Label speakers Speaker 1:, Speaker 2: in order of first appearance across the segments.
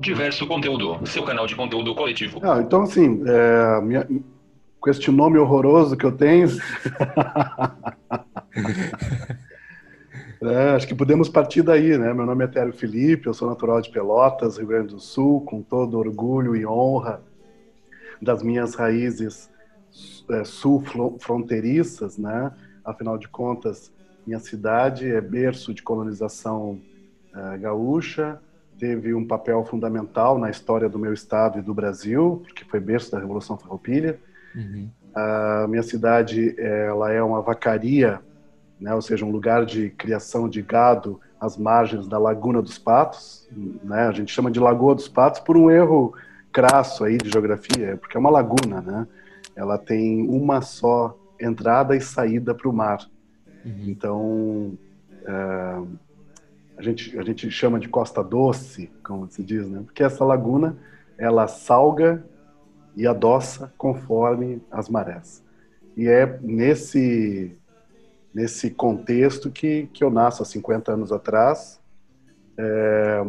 Speaker 1: Diverso conteúdo, seu canal de conteúdo coletivo.
Speaker 2: Ah, então, assim, é, minha, com este nome horroroso que eu tenho. é, acho que podemos partir daí, né? Meu nome é Tério Felipe, eu sou natural de Pelotas, Rio Grande do Sul, com todo orgulho e honra das minhas raízes é, sul-fronteiriças, né? Afinal de contas, minha cidade é berço de colonização é, gaúcha, teve um papel fundamental na história do meu estado e do Brasil, porque foi berço da Revolução Farroupilha. Uhum. A minha cidade ela é uma vacaria, né, ou seja, um lugar de criação de gado às margens da Laguna dos Patos. Né, a gente chama de Lagoa dos Patos por um erro crasso aí de geografia, porque é uma laguna, né? Ela tem uma só entrada e saída para o mar. Uhum. Então, é, a, gente, a gente chama de costa doce, como se diz, né? Porque essa laguna, ela salga e adoça conforme as marés. E é nesse nesse contexto que, que eu nasço há 50 anos atrás, é,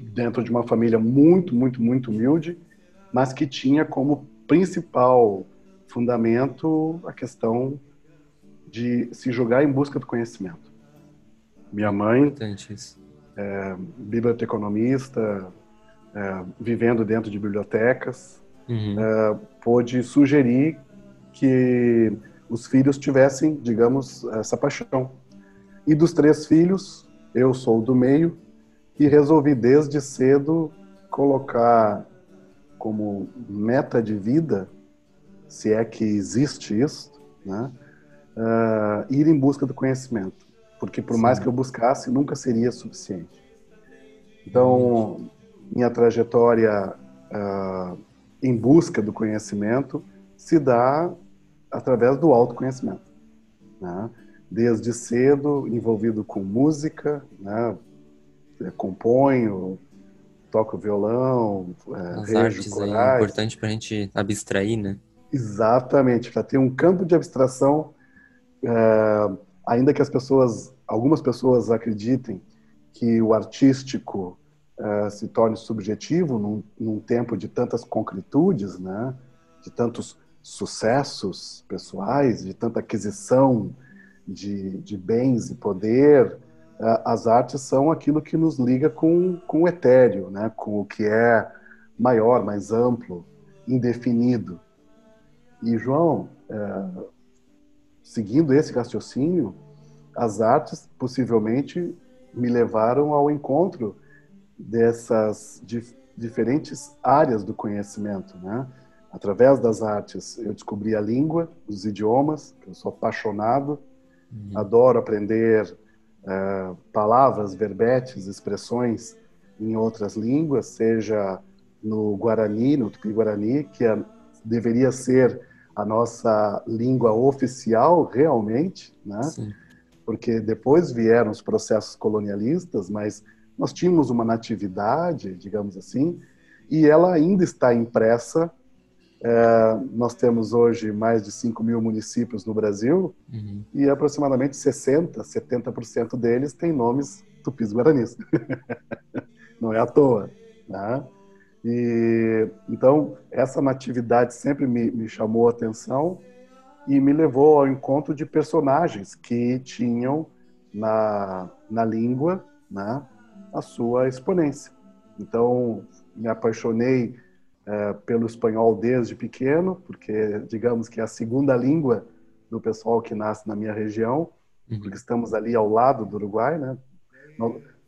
Speaker 2: dentro de uma família muito, muito, muito humilde, mas que tinha como principal fundamento a questão de se jogar em busca do conhecimento. Minha mãe, é, biblioteconomista, é, vivendo dentro de bibliotecas, uhum. uh, pôde sugerir que os filhos tivessem, digamos, essa paixão. E dos três filhos, eu sou do meio e resolvi desde cedo colocar como meta de vida, se é que existe isso, né, uh, ir em busca do conhecimento, porque por Sim. mais que eu buscasse, nunca seria suficiente. Então, minha trajetória uh, em busca do conhecimento se dá através do autoconhecimento. Né? Desde cedo, envolvido com música, né? componho, toco violão,
Speaker 3: é, As artes corais. é importante para a gente abstrair, né?
Speaker 2: Exatamente, para ter um campo de abstração, é, ainda que as pessoas, algumas pessoas acreditem que o artístico uh, se torne subjetivo num, num, tempo de tantas concretudes, né? de tantos sucessos pessoais, de tanta aquisição de, de bens e poder, uh, as artes são aquilo que nos liga com, com o etéreo, né? com o que é maior, mais amplo, indefinido. E, João, uh, seguindo esse raciocínio, as artes possivelmente me levaram ao encontro dessas dif diferentes áreas do conhecimento, né? Através das artes, eu descobri a língua, os idiomas, que eu sou apaixonado, uhum. adoro aprender uh, palavras, verbetes, expressões em outras línguas, seja no Guarani, no Tupi-Guarani, que é, deveria ser a nossa língua oficial realmente, né? Sim. Porque depois vieram os processos colonialistas, mas nós tínhamos uma natividade, digamos assim, e ela ainda está impressa. É, nós temos hoje mais de 5 mil municípios no Brasil uhum. e aproximadamente 60, 70% deles têm nomes tupis guaranis. Não é à toa. Né? E, então, essa natividade sempre me, me chamou a atenção e me levou ao encontro de personagens que tinham na, na língua, né, a sua exponência. Então, me apaixonei é, pelo espanhol desde pequeno, porque, digamos que é a segunda língua do pessoal que nasce na minha região, uhum. porque estamos ali ao lado do Uruguai, né?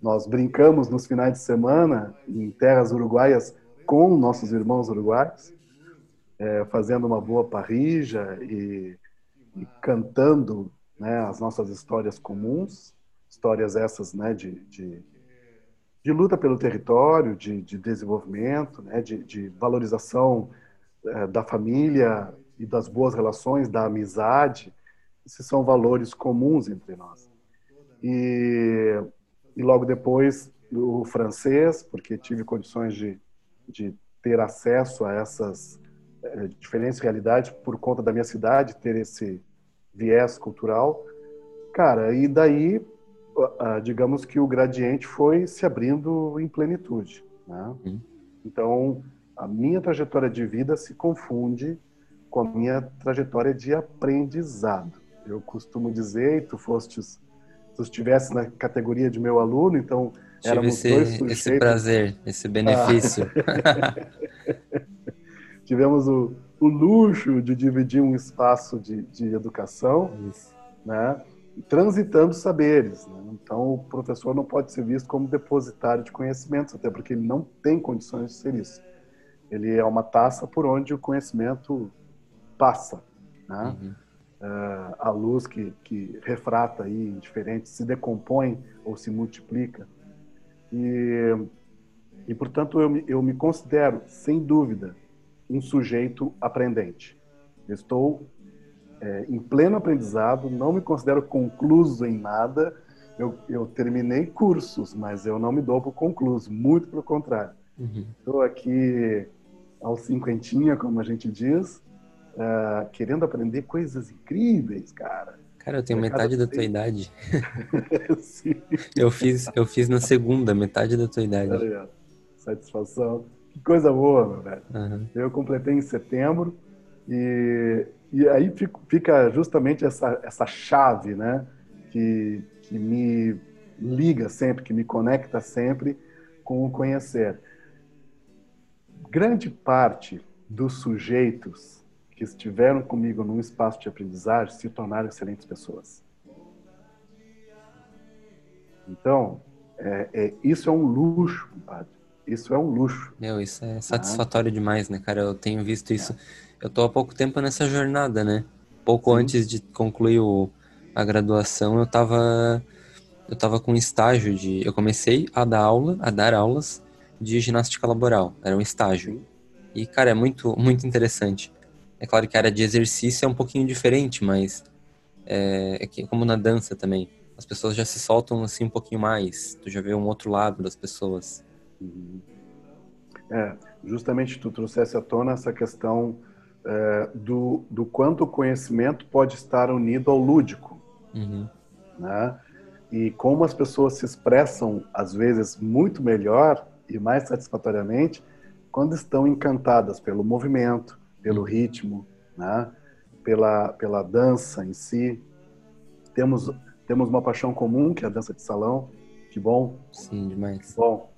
Speaker 2: Nós brincamos nos finais de semana em terras uruguaias com nossos irmãos uruguaios, é, fazendo uma boa parrija e, e cantando né, as nossas histórias comuns, histórias essas né, de, de de luta pelo território, de, de desenvolvimento, né, de, de valorização é, da família e das boas relações, da amizade. Esses são valores comuns entre nós. E, e logo depois o francês, porque tive condições de, de ter acesso a essas é, diferentes realidades por conta da minha cidade, ter esse viés cultural. Cara, e daí digamos que o gradiente foi se abrindo em plenitude. Né? Uhum. Então, a minha trajetória de vida se confunde com a minha trajetória de aprendizado. Eu costumo dizer, e tu fostes, tu estivesse na categoria de meu aluno, então
Speaker 3: Tive éramos esse, dois sujeitos. Esse prazer, esse benefício.
Speaker 2: Ah. Tivemos o, o, luxo de dividir um espaço de, de educação, Isso. né? transitando saberes. Né? Então, o professor não pode ser visto como depositário de conhecimentos, até porque ele não tem condições de ser isso. Ele é uma taça por onde o conhecimento passa. Né? Uhum. Uh, a luz que, que refrata aí em diferentes, se decompõe ou se multiplica. E, e portanto, eu, eu me considero, sem dúvida, um sujeito aprendente. Estou é, em pleno aprendizado, não me considero concluso em nada. Eu, eu, terminei cursos, mas eu não me dou por concluso, muito pelo contrário. Estou uhum. aqui aos cinquentinha, como a gente diz, uh, querendo aprender coisas incríveis, cara.
Speaker 3: Cara, eu tenho metade da tua idade. eu fiz, eu fiz na segunda, metade da tua idade.
Speaker 2: Satisfação. Que coisa boa, meu velho. Uhum. Eu completei em setembro e, e aí fica justamente essa, essa chave, né? Que, que me liga sempre, que me conecta sempre com o conhecer. Grande parte dos sujeitos que estiveram comigo num espaço de aprendizagem se tornaram excelentes pessoas. Então, é, é, isso é um luxo, compadre. Isso é um luxo.
Speaker 3: Meu, isso é satisfatório ah. demais, né, cara? Eu tenho visto isso. Eu tô há pouco tempo nessa jornada, né? Pouco Sim. antes de concluir o, a graduação, eu tava eu tava com um estágio de eu comecei a dar aula, a dar aulas de ginástica laboral. Era um estágio. E cara, é muito muito interessante. É claro que a área de exercício é um pouquinho diferente, mas é, é que, como na dança também. As pessoas já se soltam assim um pouquinho mais. Tu já vê um outro lado das pessoas.
Speaker 2: Uhum. É, justamente tu trouxesse à tona essa questão é, do, do quanto o conhecimento pode estar unido ao lúdico. Uhum. Né? E como as pessoas se expressam, às vezes, muito melhor e mais satisfatoriamente quando estão encantadas pelo movimento, pelo ritmo, né? pela, pela dança em si. Temos, temos uma paixão comum, que é a dança de salão. Que bom.
Speaker 3: Sim, demais.
Speaker 2: Bom,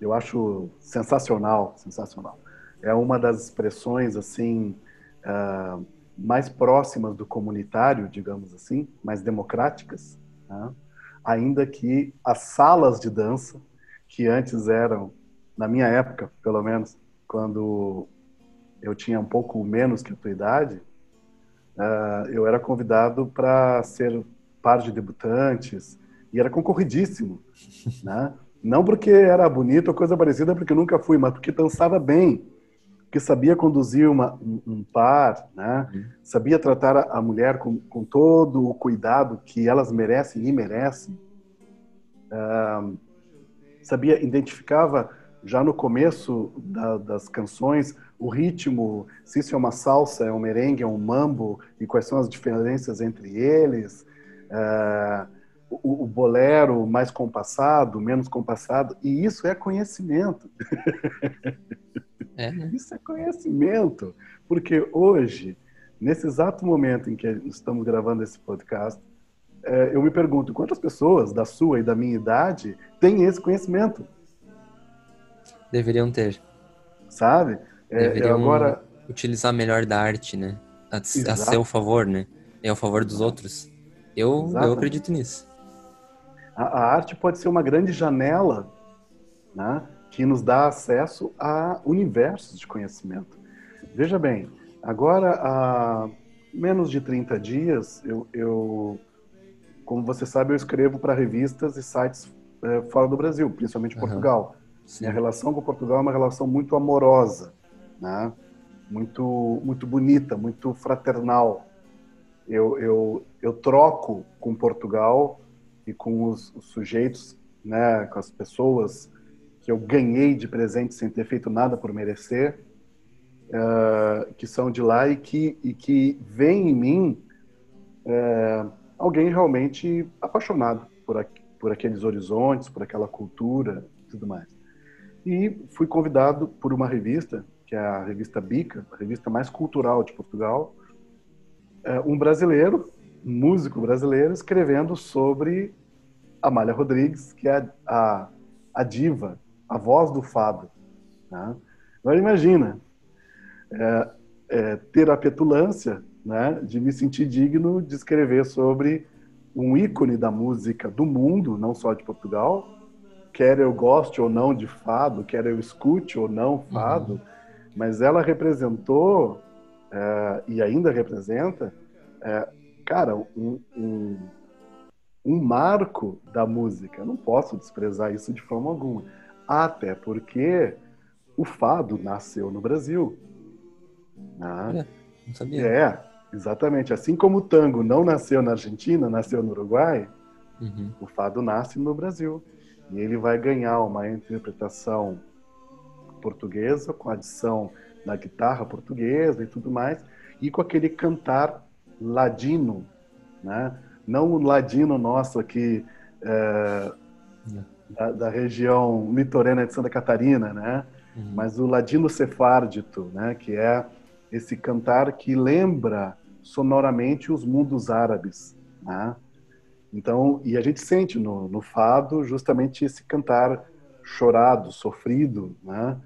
Speaker 2: eu acho sensacional, sensacional. É uma das expressões, assim, uh, mais próximas do comunitário, digamos assim, mais democráticas, né? ainda que as salas de dança, que antes eram, na minha época, pelo menos, quando eu tinha um pouco menos que a tua idade, uh, eu era convidado para ser par de debutantes e era concorridíssimo, né? Não porque era bonito ou coisa parecida, porque eu nunca fui, mas porque dançava bem, porque sabia conduzir uma, um, um par, né? Uhum. Sabia tratar a, a mulher com, com, todo o cuidado que elas merecem e merecem. Uh, sabia, identificava já no começo da, das canções o ritmo, se isso é uma salsa, é um merengue, é um mambo, e quais são as diferenças entre eles. Uh, o, o, bolero mais compassado, menos compassado, e isso é conhecimento. É, né? Isso é conhecimento, porque hoje, nesse exato momento em que estamos gravando esse podcast, é, eu me pergunto quantas pessoas da sua e da minha idade têm esse conhecimento.
Speaker 3: Deveriam ter.
Speaker 2: Sabe?
Speaker 3: É, Deveriam agora utilizar melhor da arte, né? A, a seu favor, né? E ao favor dos outros. Eu, eu acredito nisso.
Speaker 2: A, a, arte pode ser uma grande janela, né? Que nos dá acesso a universos de conhecimento. Veja bem, agora há menos de 30 dias, eu, eu como você sabe, eu escrevo para revistas e sites é, fora do Brasil, principalmente uhum. Portugal. Sim. Minha relação com Portugal é uma relação muito amorosa, né? muito, muito bonita, muito fraternal. Eu, eu, eu troco com Portugal e com os, os sujeitos, né, com as pessoas que eu ganhei de presente sem ter feito nada por merecer, uh, que são de lá e que, e que veem em mim uh, alguém realmente apaixonado por, por aqueles horizontes, por aquela cultura e tudo mais. E fui convidado por uma revista, que é a revista Bica, a revista mais cultural de Portugal, é, um brasileiro, um músico brasileiro, escrevendo sobre Amália Rodrigues, que é a, a diva, a voz do fado. Né? Agora imagina, é, é, ter a petulância né, de me sentir digno de escrever sobre um ícone da música do mundo, não só de Portugal, quer eu goste ou não de fado, quer eu escute ou não fado, uhum. mas ela representou é, e ainda representa, é, cara, um, um, um marco da música. Eu não posso desprezar isso de forma alguma. Até porque o fado nasceu no Brasil.
Speaker 3: Né? É, não sabia.
Speaker 2: É, exatamente. Assim como o tango não nasceu na Argentina, nasceu no Uruguai, uhum. o fado nasce no Brasil. E ele vai ganhar uma interpretação portuguesa, com adição da guitarra portuguesa e tudo mais, e com aquele cantar ladino, né? Não o ladino nosso aqui é, da, da, região litorânea de Santa Catarina, né? Uhum. Mas o ladino sefárdito, né? Que é esse cantar que lembra sonoramente os mundos árabes, né? Então, e a gente sente no, no fado justamente esse cantar chorado, sofrido, né?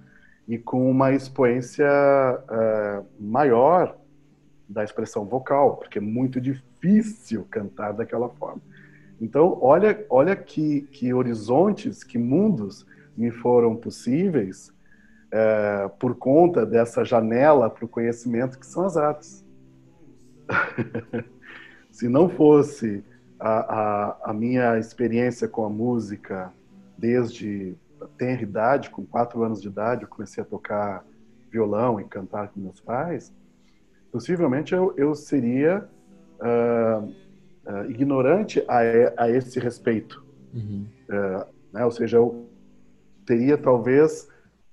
Speaker 2: E com uma expoência uh, maior da expressão vocal, porque é muito difícil cantar daquela forma. Então, olha, olha que, que horizontes, que mundos me foram possíveis é, por conta dessa janela para o conhecimento que são as artes. Se não fosse a, a, a, minha experiência com a música desde a tenra idade, com quatro anos de idade, eu comecei a tocar violão e cantar com meus pais, possivelmente eu, eu seria uh, uh, ignorante a, a, esse respeito. Uhum. Uh, né? Ou seja, eu teria talvez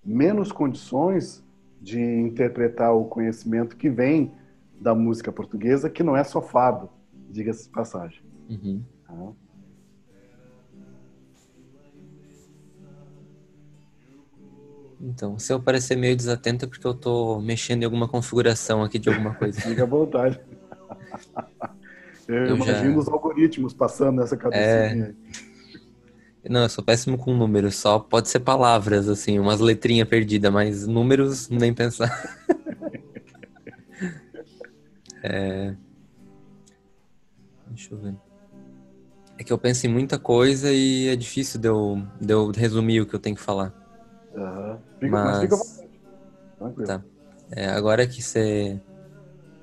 Speaker 2: menos condições de interpretar o conhecimento que vem da música portuguesa, que não é só fado, diga-se de passagem. Uhum. Tá?
Speaker 3: Então, se eu parecer meio desatento é porque eu estou mexendo em alguma configuração aqui de alguma coisa.
Speaker 2: Fica à vontade. Eu, eu imagino já... os algoritmos passando nessa cabecinha.
Speaker 3: É... Não, eu sou péssimo com números, só pode ser palavras, assim, umas letrinhas perdidas, mas números nem pensar. é... Deixa eu ver. É que eu penso em muita coisa e é difícil de eu, de eu resumir o que eu tenho que falar.
Speaker 2: Uhum. Fica, mas... mas fica vontade.
Speaker 3: Tá. É, agora que você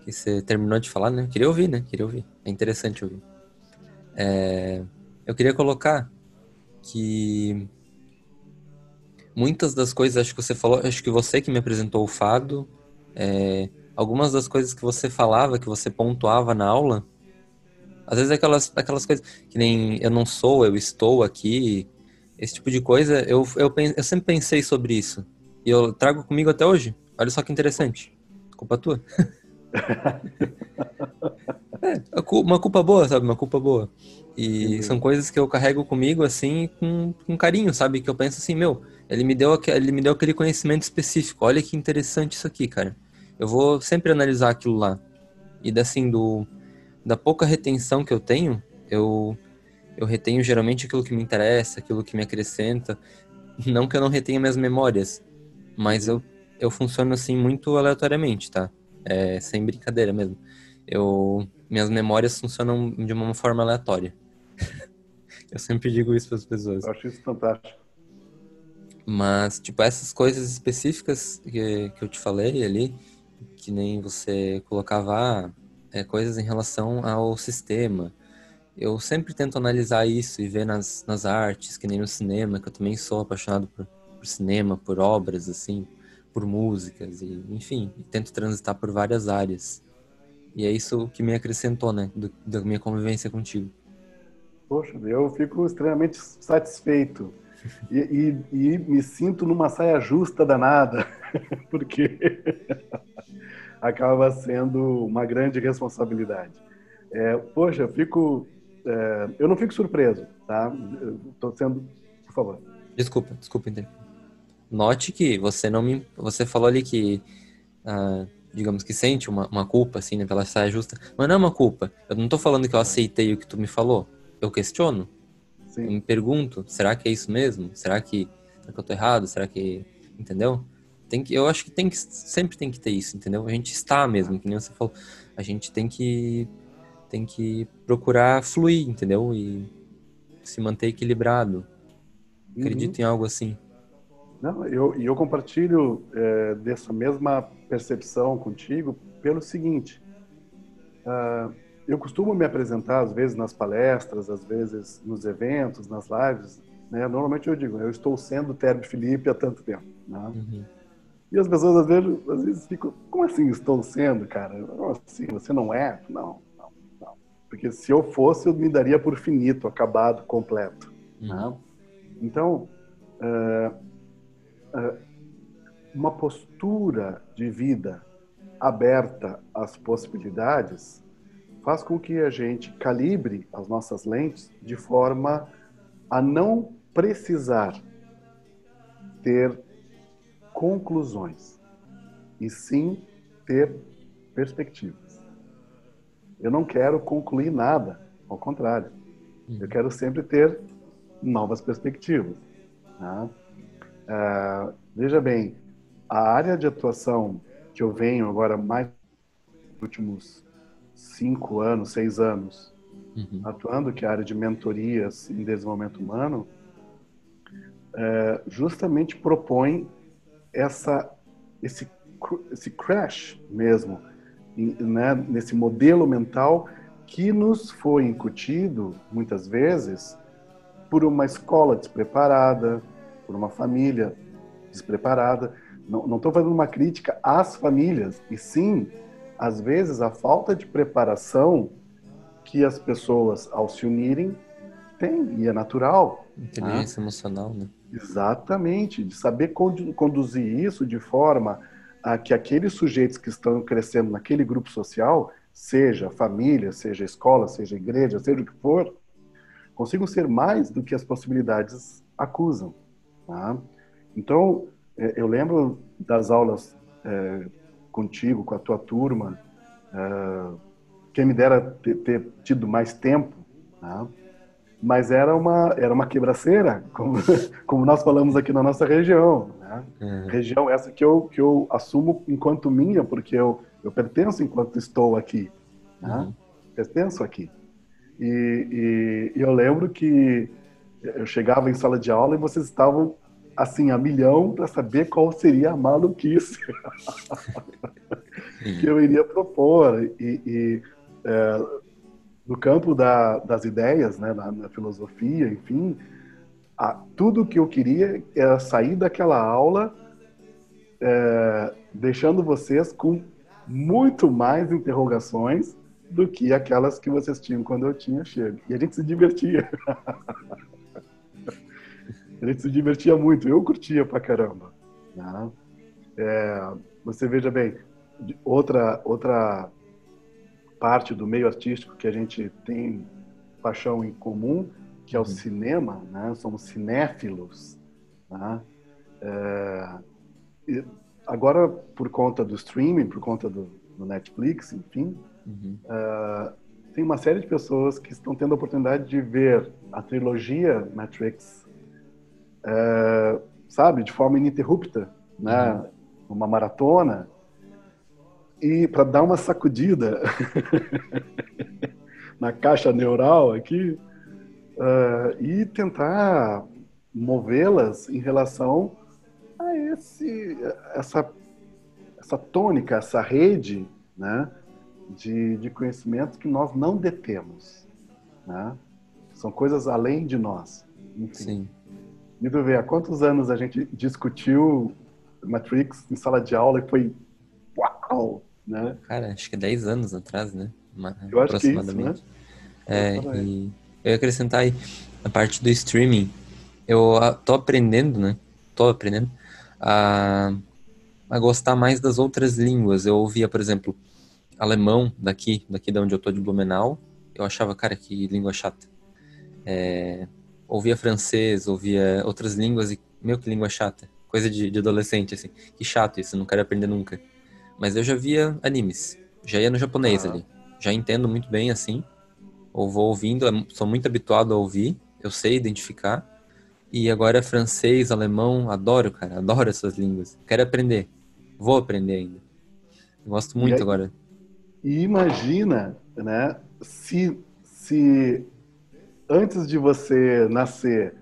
Speaker 3: que você terminou de falar, né? Queria ouvir, né? Queria ouvir. É interessante ouvir. É, eu queria colocar que muitas das coisas, acho que você falou, acho que você que me apresentou o fado, é, algumas das coisas que você falava, que você pontuava na aula, às vezes aquelas, aquelas coisas que nem eu não sou, eu estou aqui, esse tipo de coisa, eu, eu, eu sempre pensei sobre isso. E eu trago comigo até hoje. Olha só que interessante. Culpa tua. é, uma culpa boa, sabe? Uma culpa boa. E uhum. são coisas que eu carrego comigo, assim, com, com carinho, sabe? Que eu penso assim, meu, ele me, deu, ele me deu aquele conhecimento específico. Olha que interessante isso aqui, cara. Eu vou sempre analisar aquilo lá. E assim, do, da pouca retenção que eu tenho, eu eu retenho geralmente aquilo que me interessa, aquilo que me acrescenta. Não que eu não retenha minhas memórias, mas eu, eu funciono assim muito aleatoriamente, tá? É, sem brincadeira mesmo. Eu, minhas memórias funcionam de uma forma aleatória. eu sempre digo isso para as pessoas.
Speaker 2: Eu acho isso fantástico.
Speaker 3: Mas, tipo, essas coisas específicas que, que eu te falei ali, que nem você colocava é, coisas em relação ao sistema, eu sempre tento analisar isso e ver nas, nas artes, que nem no cinema, que eu também sou apaixonado por, por cinema, por obras, assim, por músicas, e enfim, tento transitar por várias áreas. E é isso que me acrescentou, né, do, da minha convivência contigo.
Speaker 2: Poxa, eu fico extremamente satisfeito. E, e, e me sinto numa saia justa danada, porque acaba sendo uma grande responsabilidade. É, poxa, eu fico é, eu não fico surpreso, tá? Estou sendo, por favor.
Speaker 3: Desculpa, desculpa, entendi. note que você não me. Você falou ali que. Ah, digamos que sente uma, uma culpa, assim, né, pela saia justa. Mas não é uma culpa. Eu não tô falando que eu aceitei o que tu me falou. Eu questiono.
Speaker 2: Sim.
Speaker 3: Eu me pergunto, será que é isso mesmo? Será que, será que eu tô errado? Será que. Entendeu? Tem que, eu acho que tem que sempre tem que ter isso, entendeu? A gente está mesmo, que nem você falou. A gente tem que tem que procurar fluir, entendeu? E se manter equilibrado. Acredito
Speaker 2: Uhum.
Speaker 3: em algo assim.
Speaker 2: Não, eu, e eu compartilho é, dessa mesma percepção contigo pelo seguinte: ah, eu costumo me apresentar às vezes nas palestras, às vezes nos eventos, nas lives. Né? Normalmente eu digo, eu estou sendo Terbi Felipe há tanto tempo. Né?
Speaker 3: Uhum.
Speaker 2: E as pessoas às vezes, às vezes ficam, como assim estou sendo, cara? Como assim? Você não é? Não, não, não. Porque se eu fosse, eu me daria por finito, acabado, completo.
Speaker 3: Uhum.
Speaker 2: né? Então, é, é, uma postura de vida aberta às possibilidades faz com que a gente calibre as nossas lentes de forma a não precisar ter conclusões e sim ter perspectivas. Eu não quero concluir nada, ao contrário. Eu quero sempre ter novas perspectivas. né? Ah, veja bem, a área de atuação que eu venho agora mais nos últimos cinco anos, seis anos,
Speaker 3: Uhum.
Speaker 2: atuando, que é a área de mentorias em desenvolvimento humano, é, justamente propõe essa, esse, esse crash mesmo, né, nesse modelo mental que nos foi incutido, muitas vezes, por uma escola despreparada, por uma família despreparada. Não estou fazendo uma crítica às famílias, e sim, às vezes, a falta de preparação que as pessoas, ao se unirem, têm, e é natural.
Speaker 3: Inteligência emocional, né?
Speaker 2: Exatamente, de saber condu- conduzir isso de forma a que aqueles sujeitos que estão crescendo naquele grupo social, seja família, seja escola, seja igreja, seja o que for, consigam ser mais do que as possibilidades acusam. tá? Então, eh, eu lembro das aulas eh, contigo, com a tua turma, eh, quem me dera ter, ter tido mais tempo, tá? Mas era uma era uma quebraceira, como, como nós falamos aqui na nossa região. Né?
Speaker 3: Uhum.
Speaker 2: Região essa que eu, que eu assumo enquanto minha, porque eu, eu pertenço enquanto estou aqui. Né?
Speaker 3: Uhum.
Speaker 2: Pertenço aqui. E, e- e eu lembro que eu chegava em sala de aula e vocês estavam assim a milhão para saber qual seria a maluquice que eu iria propor. E, e, é, no campo da- das ideias, né, na, na filosofia, enfim, a- tudo que eu queria era sair daquela aula é, deixando vocês com muito mais interrogações do que aquelas que vocês tinham quando eu tinha chego. E a gente se divertia. a gente se divertia muito. Eu curtia pra caramba. né? É, você veja bem, outra outra parte do meio artístico que a gente tem paixão em comum, que é o
Speaker 3: Uhum.
Speaker 2: cinema, né? Somos cinéfilos, né? É, agora, por conta do streaming, por conta do, do Netflix, enfim,
Speaker 3: Uhum.
Speaker 2: ah, tem uma série de pessoas que estão tendo a oportunidade de ver a trilogia Matrix, eh, sabe, de forma ininterrupta, né? Uma maratona e para dar uma sacudida na caixa neural aqui ah, e tentar movê-las em relação a esse essa essa tônica, essa rede, né? de, de conhecimento que nós não detemos. Né? São coisas além de nós. Enfim.
Speaker 3: Sim.
Speaker 2: E tu vê, há quantos anos a gente discutiu Matrix em sala de aula e foi uau, né?
Speaker 3: Cara, acho que é 10 anos atrás, né? Uma-
Speaker 2: Eu acho que é isso, né?
Speaker 3: É,
Speaker 2: Exatamente.
Speaker 3: e eu ia acrescentar aí, a parte do streaming, eu ah, tô aprendendo, né? Tô aprendendo a, a gostar mais das outras línguas. Eu ouvia, por exemplo, alemão daqui, daqui de onde eu tô de Blumenau, eu achava, cara, que língua chata. É, ouvia francês, ouvia outras línguas e, meu, que língua chata. coisa de, de adolescente, assim. Que chato isso, não quero aprender nunca. Mas eu já via animes, já ia no japonês
Speaker 2: Ah.
Speaker 3: ali. Já entendo muito bem, assim. Ou vou ouvindo, é- sou muito habituado a ouvir, eu sei identificar. E agora é francês, alemão, adoro, cara, adoro essas línguas. Quero aprender, vou aprender ainda. Gosto muito
Speaker 2: aí-
Speaker 3: agora.
Speaker 2: E imagina, né, se, se antes de você nascer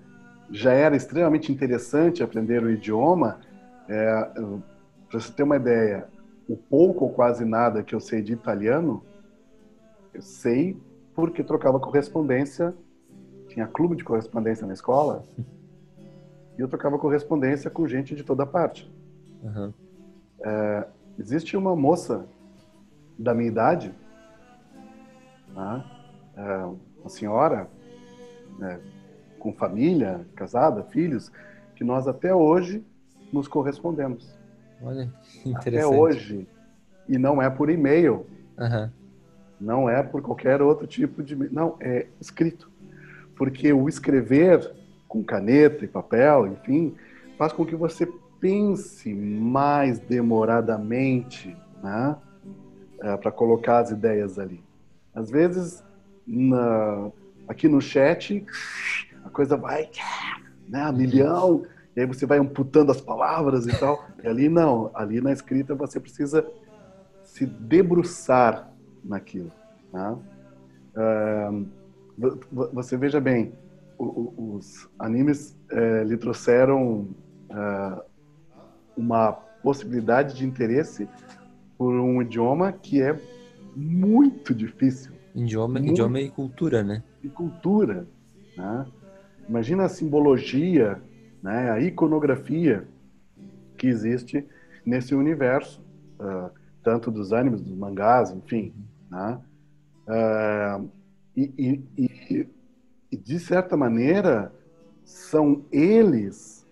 Speaker 2: já era extremamente interessante aprender o idioma, é, para você ter uma ideia, o pouco ou quase nada que eu sei de italiano, eu sei porque trocava correspondência, tinha clube de correspondência na escola, e eu trocava correspondência com gente de toda parte.
Speaker 3: Aham.
Speaker 2: Existe uma moça da minha idade, né, é, uma senhora né, com família, casada, filhos, que nós até hoje nos correspondemos.
Speaker 3: Olha,
Speaker 2: Até hoje. E não é por e-mail,
Speaker 3: Aham.
Speaker 2: não é por qualquer outro tipo de. Não, é escrito. Porque o escrever com caneta e papel, enfim, faz com que você pense mais demoradamente, né? para colocar as ideias ali. Às vezes, na- aqui no chat, a coisa vai né, a milhão, e aí você vai amputando as palavras e tal. E ali não, ali na escrita você precisa se debruçar naquilo. Né? Você veja bem, os animes eh, lhe trouxeram ah, uma possibilidade de interesse por um idioma que é muito difícil
Speaker 3: Idioma,
Speaker 2: Muito.
Speaker 3: idioma e cultura, né?
Speaker 2: e cultura. Né? Imagina a simbologia, né? a iconografia que existe nesse universo, ah, tanto dos animes, dos mangás, enfim. Né? Ah, e, e- e- e, de certa maneira, são eles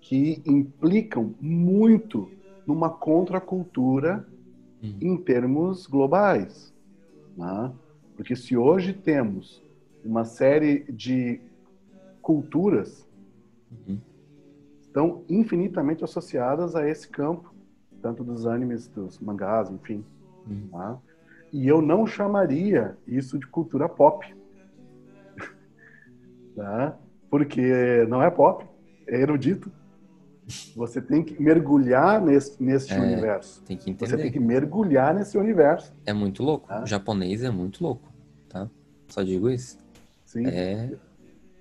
Speaker 2: que implicam muito numa contracultura
Speaker 3: Uhum.
Speaker 2: em termos globais. Né? Porque se hoje temos uma série de culturas
Speaker 3: Uhum.
Speaker 2: estão infinitamente associadas a esse campo, tanto dos animes, dos mangás, enfim.
Speaker 3: Uhum.
Speaker 2: tá? E eu não chamaria isso de cultura pop. tá? Porque não é pop, é erudito. Você tem que mergulhar nesse, nesse
Speaker 3: É.
Speaker 2: universo.
Speaker 3: Tem que
Speaker 2: Você tem
Speaker 3: entender.
Speaker 2: que mergulhar nesse universo.
Speaker 3: É muito louco.
Speaker 2: Ah.
Speaker 3: O japonês é muito louco, tá? Só digo isso.
Speaker 2: Sim.
Speaker 3: É.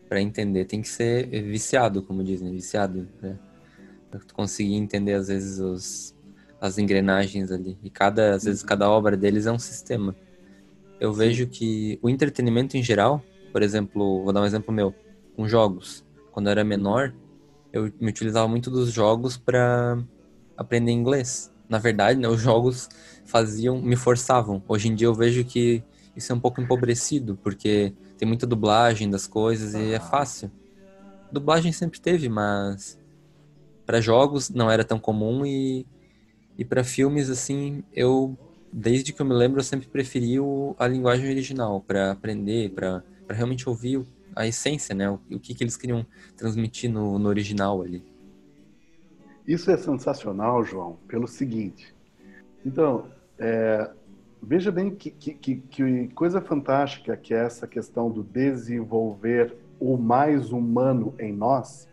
Speaker 3: Pra entender tem que ser viciado, como dizem, viciado. Né? Pra tu conseguir entender, às vezes, os, as engrenagens ali. E cada, às vezes, cada obra deles é um sistema. Eu vejo que o entretenimento em geral, por exemplo, vou dar um exemplo meu, com jogos. Quando eu era menor, eu me utilizava muito dos jogos para aprender inglês. Na verdade, né, os jogos faziam, me forçavam. Hoje em dia eu vejo que isso é um pouco empobrecido, porque tem muita dublagem das coisas e é fácil. Dublagem sempre teve, mas para jogos não era tão comum e e para filmes assim, eu desde que eu me lembro eu sempre preferi o, a linguagem original para aprender, para para realmente ouvir o- a essência, né? O, o que que eles queriam transmitir no, no original ali.
Speaker 2: Isso é sensacional, João, pelo seguinte. Então, é, veja bem que, que, que- coisa fantástica que é essa questão do desenvolver o mais humano em nós.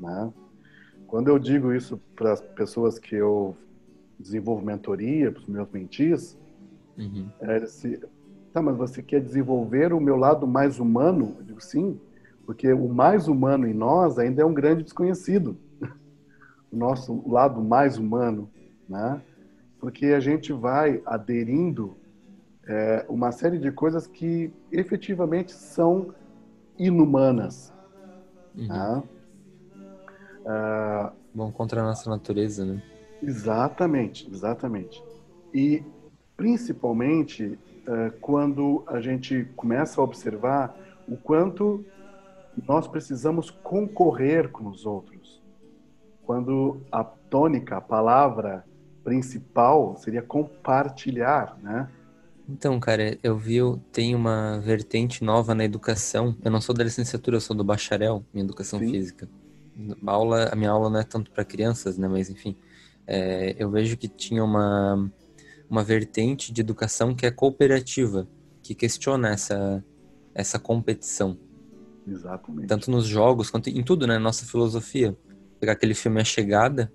Speaker 2: Né? Quando eu digo isso para as pessoas que eu desenvolvo mentoria, para os meus mentis,
Speaker 3: Uhum.
Speaker 2: é, se, tá, mas você quer desenvolver o meu lado mais humano? Eu digo sim, porque o mais humano em nós ainda é um grande desconhecido. O nosso lado mais humano, né? Porque a gente vai aderindo é, uma série de coisas que efetivamente são inumanas,
Speaker 3: Uhum.
Speaker 2: né? Ah,
Speaker 3: Bom contra a nossa natureza, né?
Speaker 2: Exatamente, exatamente. E principalmente eh, quando a gente começa a observar o quanto nós precisamos concorrer com os outros. Quando a tônica, a palavra principal seria compartilhar, né?
Speaker 3: Então, cara, eu vi, tem uma vertente nova na educação. Eu não sou da licenciatura, eu sou do bacharel em educação
Speaker 2: Sim.
Speaker 3: física. a aula, a minha aula não é tanto para crianças, né? Mas enfim, é, eu vejo que tinha uma uma vertente de educação que é cooperativa, que questiona essa essa competição.
Speaker 2: Exatamente.
Speaker 3: Tanto nos jogos quanto em tudo, né? Nossa filosofia. Pegar aquele filme A Chegada,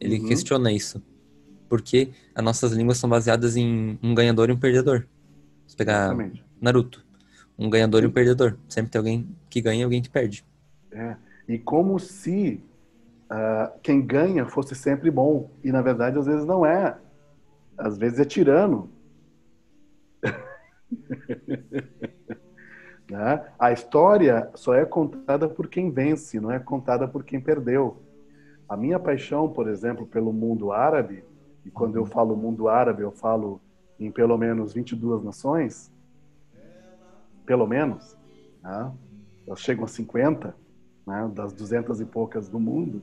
Speaker 3: ele uhum. questiona isso. Porque as nossas línguas são baseadas em um ganhador e um perdedor. Se pegar Exatamente. Naruto, um ganhador Sim. e um perdedor. Sempre tem alguém que ganha e alguém que perde.
Speaker 2: É. E como se uh, quem ganha fosse sempre bom. E na verdade, às vezes não é. Às vezes é tirano. né? A história só é contada por quem vence, não é contada por quem perdeu. A minha paixão, por exemplo, pelo mundo árabe, e quando eu falo mundo árabe, eu falo em pelo menos 22 nações, pelo menos, né? elas chegam a 50, né? das 200 e poucas do mundo.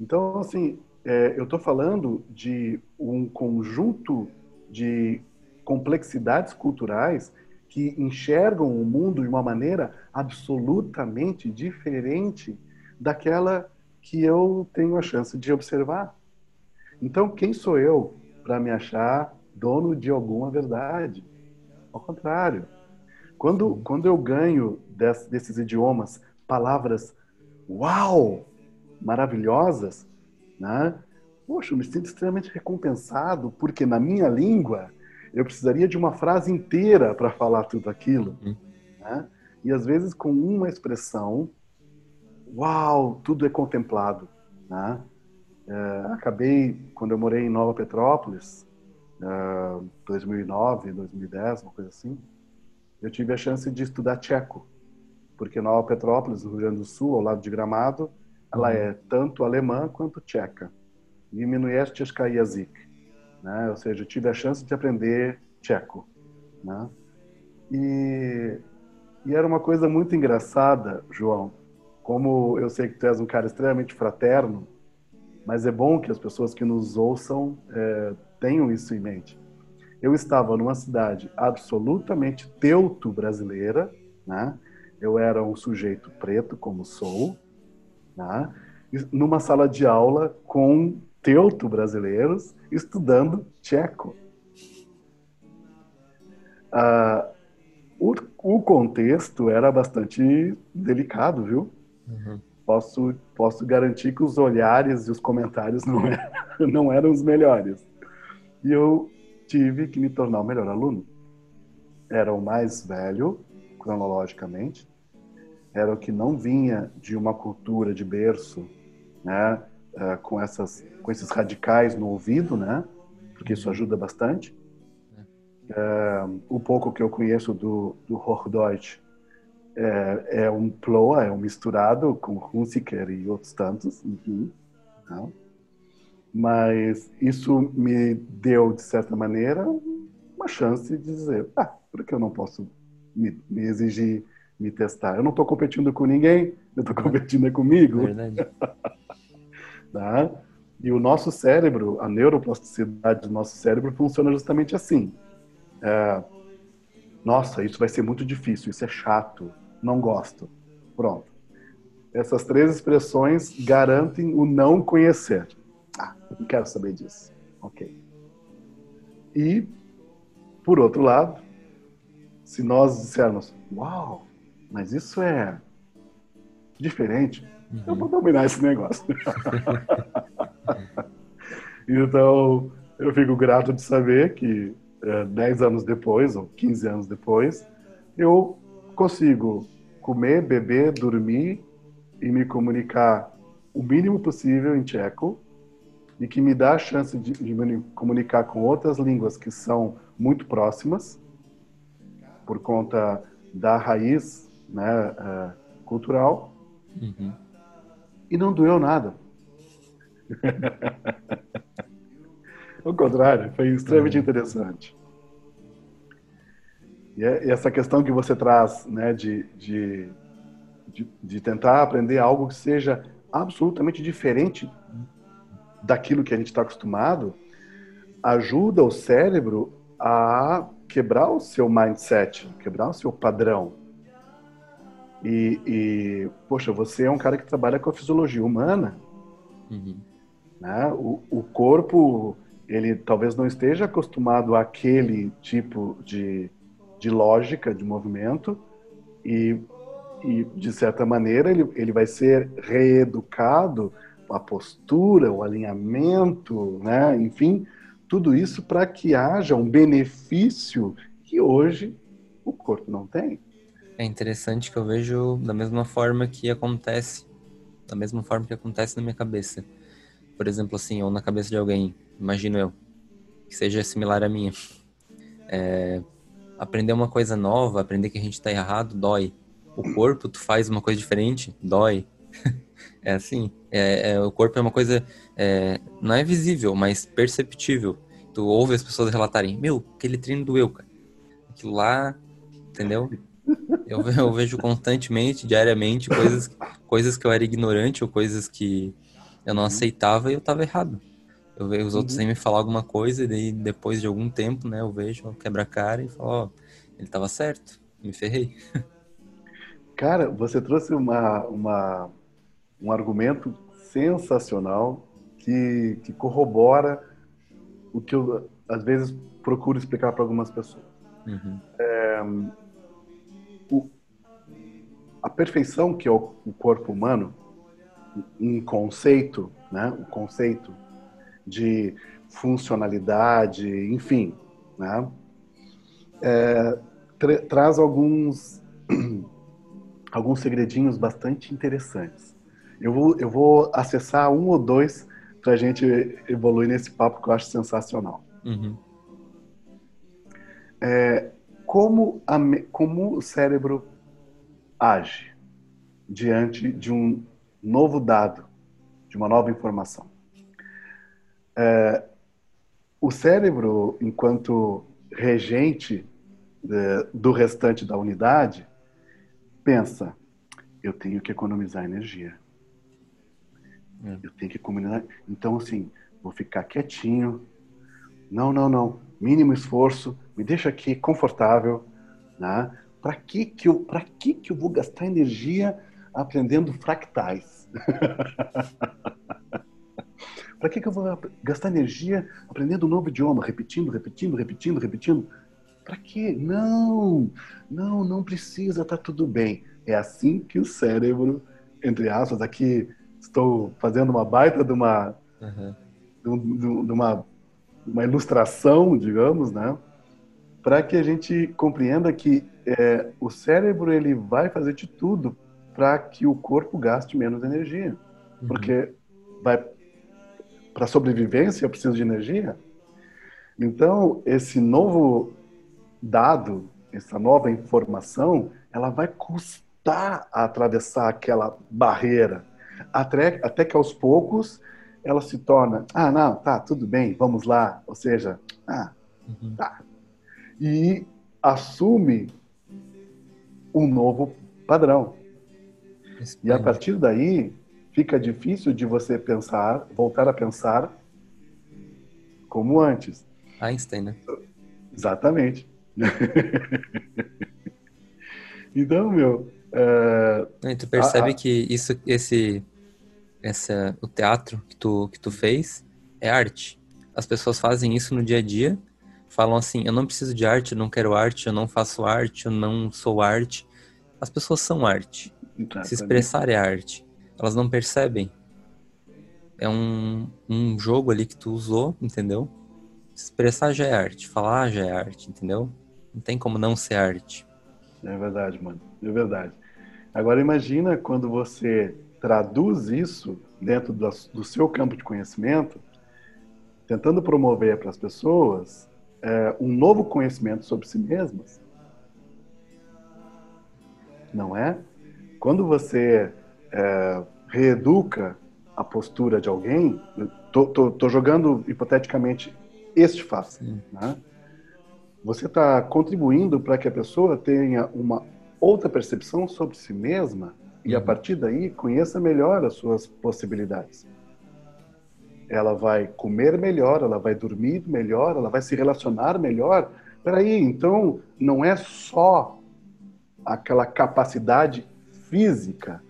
Speaker 2: Então, assim, é, eu estou falando de um conjunto de complexidades culturais que enxergam o mundo de uma maneira absolutamente diferente daquela que eu tenho a chance de observar. Então, quem sou eu para me achar dono de alguma verdade? Ao contrário, quando, quando eu ganho des, desses idiomas palavras uau, maravilhosas, né? Poxa, eu me sinto extremamente recompensado, porque na minha língua eu precisaria de uma frase inteira para falar tudo aquilo. Uhum. Né? E às vezes com uma expressão, uau, tudo é contemplado. Né? É, acabei, quando eu morei em Nova Petrópolis, uh, 2009, 2010, uma coisa assim, eu tive a chance de estudar tcheco, porque Nova Petrópolis, no Rio Grande do Sul, ao lado de Gramado, ela uhum. é tanto alemã quanto tcheca. E Minuestchka né? Ou seja, eu tive a chance de aprender tcheco, né? E, e era uma coisa muito engraçada, João. Como eu sei que tu és um cara extremamente fraterno, mas é bom que as pessoas que nos ouçam é, tenham isso em mente. Eu estava numa cidade absolutamente teuto brasileira, né? Eu era um sujeito preto, como sou, né? numa sala de aula com teuto brasileiros estudando tcheco. Ah, o, o, contexto era bastante delicado, viu? Uhum posso, posso garantir que os olhares e os comentários não eram, não eram os melhores. E eu tive que me tornar o melhor aluno. Era o mais velho, cronologicamente, era o que não vinha de uma cultura de berço, né, uh, com, essas, com esses radicais no ouvido, né, porque isso ajuda bastante. Uh, o pouco que eu conheço do, do Hochdeutsch é, é um ploa, é um misturado com Hunziker e outros tantos. Uhum, não? Mas isso me deu, de certa maneira, uma chance de dizer, ah, por que eu não posso me, me exigir, me testar? Eu não estou competindo com ninguém, eu estou competindo é comigo. Verdade. tá? E o nosso cérebro, a neuroplasticidade do nosso cérebro funciona justamente assim. É, nossa, isso vai ser muito difícil, isso é chato, não gosto. Pronto. Essas três expressões garantem o não conhecer. Ah, não quero saber disso. Ok. E, por outro lado, se nós dissermos, uau, mas isso é diferente, uhum. eu vou dominar esse negócio. então, eu fico grato de saber que 10 anos depois, ou 15 anos depois, eu consigo comer, beber, dormir e me comunicar o mínimo possível em tcheco e que me dá a chance de, de me comunicar com outras línguas que são muito próximas por conta da raiz né, uh, cultural uhum. e não doeu nada. Ao contrário, foi extremamente uhum. interessante. É, e essa questão que você traz, né, de, de, de, de tentar aprender algo que seja absolutamente diferente daquilo que a gente está acostumado, ajuda o cérebro a quebrar o seu mindset, quebrar o seu padrão. E, e, poxa, você é um cara que trabalha com a fisiologia humana. Uhum. Né? O, o corpo, ele talvez não esteja acostumado àquele tipo de, de lógica de movimento e, e de certa maneira, ele, ele vai ser reeducado a postura, o alinhamento, né? enfim, tudo isso para que haja um benefício que hoje o corpo não tem.
Speaker 3: É interessante que eu vejo da mesma forma que acontece, da mesma forma que acontece na minha cabeça. Por exemplo, assim, ou na cabeça de alguém, imagino eu, que seja similar à minha. É, aprender uma coisa nova, aprender que a gente está errado, dói. O corpo, tu faz uma coisa diferente, dói. É assim, é, é, o corpo é uma coisa, é, não é visível, mas perceptível. Tu ouve as pessoas relatarem, meu, aquele treino doeu, cara. Aquilo lá, entendeu? Eu, eu vejo constantemente, diariamente, coisas, coisas que eu era ignorante ou coisas que eu não aceitava e eu tava errado. Eu vejo os outros uhum. me falar alguma coisa e daí depois de algum tempo, né, eu vejo, quebra a cara e falo, ó, ele tava certo, me ferrei.
Speaker 2: Cara, você trouxe uma, uma um argumento sensacional que, que corrobora o que eu, às vezes, procuro explicar para algumas pessoas. Uhum. É, o, a perfeição que é o, o, corpo humano, um conceito, né, um conceito de funcionalidade, enfim, né, é, tra traz alguns alguns segredinhos bastante interessantes. Eu vou, eu vou acessar um ou dois para a gente evoluir nesse papo que eu acho sensacional. Uhum. É, como, a, como o cérebro age diante de um novo dado, de uma nova informação? É, o cérebro, enquanto regente de, do restante da unidade, pensa: eu tenho que economizar energia. É. Eu tenho que combinar. Então, assim, vou ficar quietinho. Não, não, não. Mínimo esforço. Me deixa aqui confortável. Né? Para que que eu, para que que eu vou gastar energia aprendendo fractais? para que que eu vou gastar energia aprendendo um novo idioma, repetindo, repetindo, repetindo, repetindo? Para quê? Não, não, não precisa, tá tudo bem. É assim que o cérebro, entre aspas, aqui estou fazendo uma baita de uma, uhum. de, uma, uma ilustração, digamos, né? Para que a gente compreenda que é, o cérebro ele vai fazer de tudo para que o corpo gaste menos energia, uhum. porque vai para sobrevivência eu preciso de energia. Então esse novo dado, essa nova informação, ela vai custar a atravessar aquela barreira até, até que aos poucos ela se torna, ah, não, tá, tudo bem, vamos lá. Ou seja, ah, uhum. tá. E assume um novo padrão. E a partir daí fica difícil de você pensar, voltar a pensar como antes.
Speaker 3: Einstein, né?
Speaker 2: Exatamente. então, meu. É...
Speaker 3: Tu percebe que isso, esse essa, o teatro que tu, que tu fez é arte. As pessoas fazem isso no dia a dia, falam assim: eu não preciso de arte, eu não quero arte, eu não faço arte, eu não sou arte. As pessoas são arte. Se expressar é arte. Elas não percebem. É um, um jogo ali que tu usou, entendeu? Expressar já é arte, falar já é arte, entendeu? Não tem como não ser arte.
Speaker 2: É verdade, mano. É verdade. Agora imagina quando você traduz isso dentro do, do seu campo de conhecimento, tentando promover para as pessoas é, um novo conhecimento sobre si mesmas. Não é? Quando você é, reeduca a postura de alguém, tô jogando hipoteticamente este fato, né? você está contribuindo para que a pessoa tenha uma outra percepção sobre si mesma e a uhum. partir daí conheça melhor as suas possibilidades. Ela vai comer melhor, ela vai dormir melhor, ela vai se relacionar melhor. Peraí, então não é só aquela capacidade física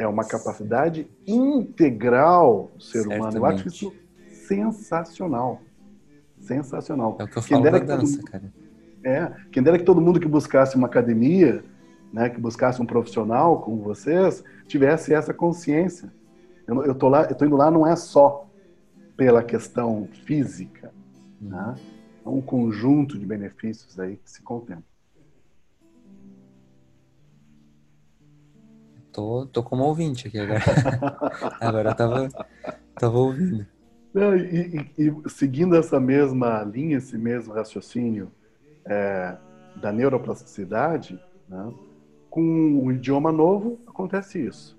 Speaker 2: é uma capacidade integral do ser humano. Eu acho isso sensacional. Sensacional.
Speaker 3: É o que eu falo da dança, todo... cara.
Speaker 2: É, quem dera que todo mundo que buscasse uma academia, né, que buscasse um profissional como vocês, tivesse essa consciência. Eu, eu tô lá, eu tô indo lá não é só pela questão física, né? É um conjunto de benefícios aí que se contempla.
Speaker 3: Tô, tô como ouvinte aqui agora. agora tava, tava ouvindo.
Speaker 2: E, e, e, seguindo essa mesma linha, esse mesmo raciocínio é, da neuroplasticidade, né, com um idioma novo acontece isso.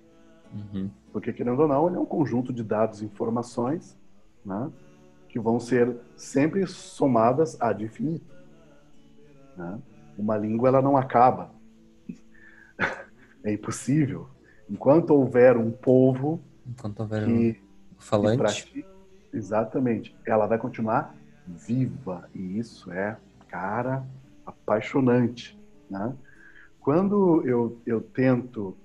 Speaker 2: Uhum. Porque, querendo ou não, ele é um conjunto de dados e informações né, que vão ser sempre somadas ad infinito. Né? Uma língua ela não acaba. É impossível. Enquanto houver um povo
Speaker 3: Enquanto houver que, um falante. Que pratica,
Speaker 2: exatamente. Ela vai continuar viva. E isso é, cara, apaixonante. Né? Quando eu, eu tento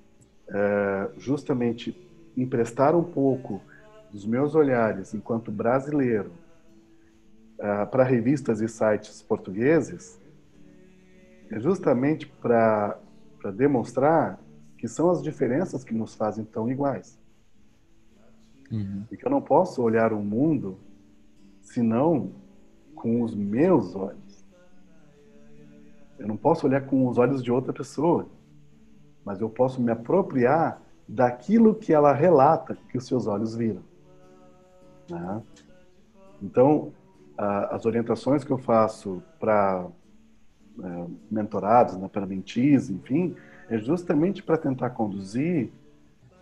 Speaker 2: é, justamente emprestar um pouco dos meus olhares enquanto brasileiro uh, para revistas e sites portugueses é justamente para demonstrar que são as diferenças que nos fazem tão iguais. Uhum. E que eu não posso olhar o mundo senão com os meus olhos. Eu não posso olhar com os olhos de outra pessoa, mas eu posso me apropriar daquilo que ela relata que os seus olhos viram. Né? Então, a, as orientações que eu faço para é, mentorados, né, para mentis, enfim, é justamente para tentar conduzir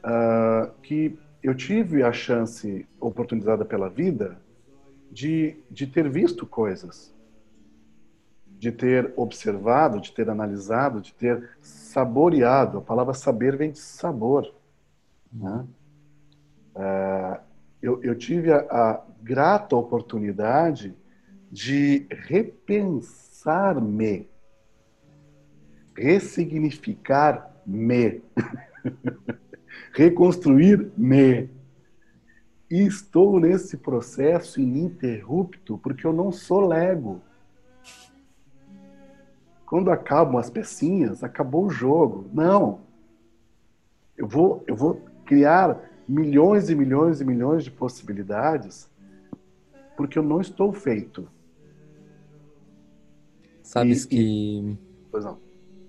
Speaker 2: uh, que eu tive a chance oportunizada pela vida de, de ter visto coisas, de ter observado, de ter analisado, de ter saboreado. A palavra saber vem de sabor. Né? Uh, eu, eu, tive a, a, grata oportunidade de repensar-me, ressignificar-me, reconstruir-me. E estou nesse processo ininterrupto porque eu não sou Lego. Quando acabam as pecinhas, acabou o jogo. Não. Eu vou, eu vou criar milhões e milhões e milhões de possibilidades porque eu não estou feito.
Speaker 3: Sabes e, que. E... Pois não.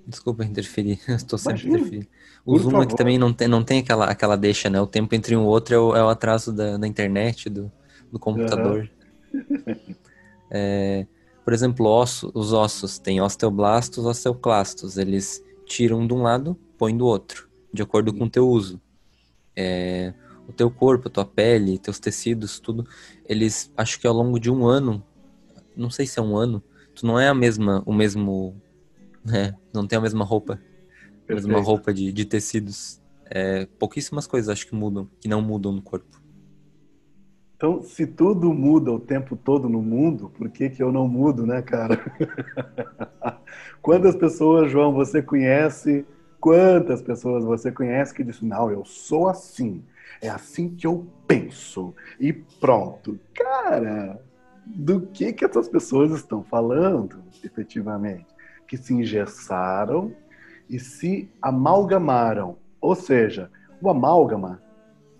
Speaker 3: Desculpa interferir, estou sempre Imagina. interferindo. O Zoom aqui também não tem, não tem aquela, aquela deixa, né? O tempo entre um e outro é o, é o atraso da, da internet, do, do computador. Uhum. é, por exemplo, osso, os ossos têm osteoblastos, osteoclastos. Eles tiram de um lado, põem do outro, de acordo com o teu uso é, o teu corpo, a tua pele, teus tecidos, tudo, eles, acho que ao longo de um ano, não sei se é um ano, tu não é a mesma, o mesmo, né, não tem a mesma roupa, a mesma roupa de, de tecidos. É, pouquíssimas coisas acho que mudam, que não mudam no corpo.
Speaker 2: Então, se tudo muda o tempo todo no mundo, por que, que eu não mudo, né, cara? Quantas pessoas, João, você conhece Quantas pessoas você conhece que dizem, não, eu sou assim, é assim que eu penso e pronto. Cara, do que que essas pessoas estão falando, efetivamente? Que se engessaram e se amalgamaram. Ou seja, o amálgama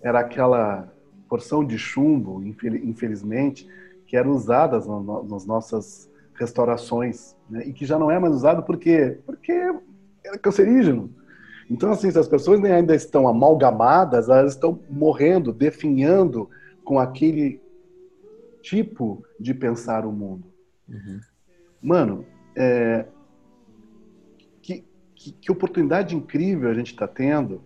Speaker 2: era aquela porção de chumbo, infelizmente, que era usada nas nossas restaurações né? e que já não é mais usado porque porque é cancerígeno. Então, assim, se as pessoas ainda estão amalgamadas, elas estão morrendo, definhando com aquele tipo de pensar o mundo. Uhum. Mano, é, que, que, oportunidade incrível a gente está tendo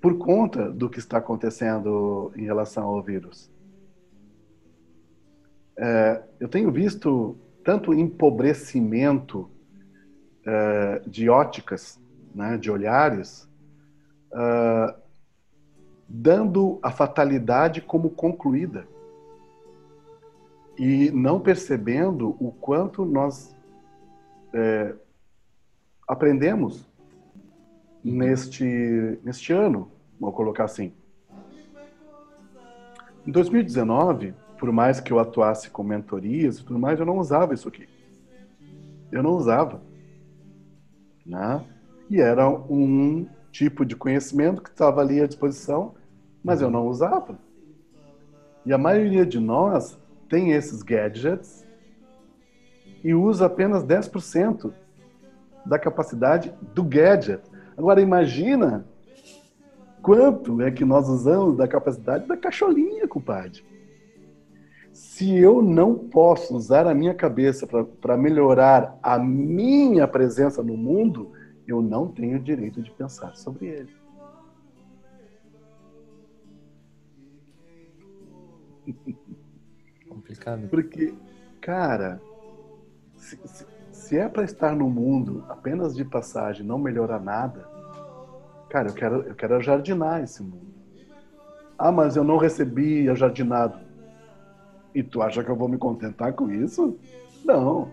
Speaker 2: por conta do que está acontecendo em relação ao vírus. É, eu tenho visto tanto empobrecimento é, de óticas, né, de olhares, uh, dando a fatalidade como concluída e não percebendo o quanto nós é, aprendemos neste, neste ano, vou colocar assim. Em 2019, por mais que eu atuasse com mentorias e tudo mais, eu não usava isso aqui. Eu não usava. Né? E era um tipo de conhecimento que estava ali à disposição, mas eu não usava. E a maioria de nós tem esses gadgets e usa apenas 10% da capacidade do gadget. Agora imagina quanto é que nós usamos da capacidade da cacholinha, compadre. Se eu não posso usar a minha cabeça para melhorar a minha presença no mundo, eu não tenho direito de pensar sobre ele.
Speaker 3: Complicado.
Speaker 2: Porque, cara, se, se, se é para estar no mundo apenas de passagem, não melhorar nada, cara, eu quero, eu quero jardinar esse mundo. Ah, mas eu não recebi a jardinado. E tu acha que eu vou me contentar com isso? Não.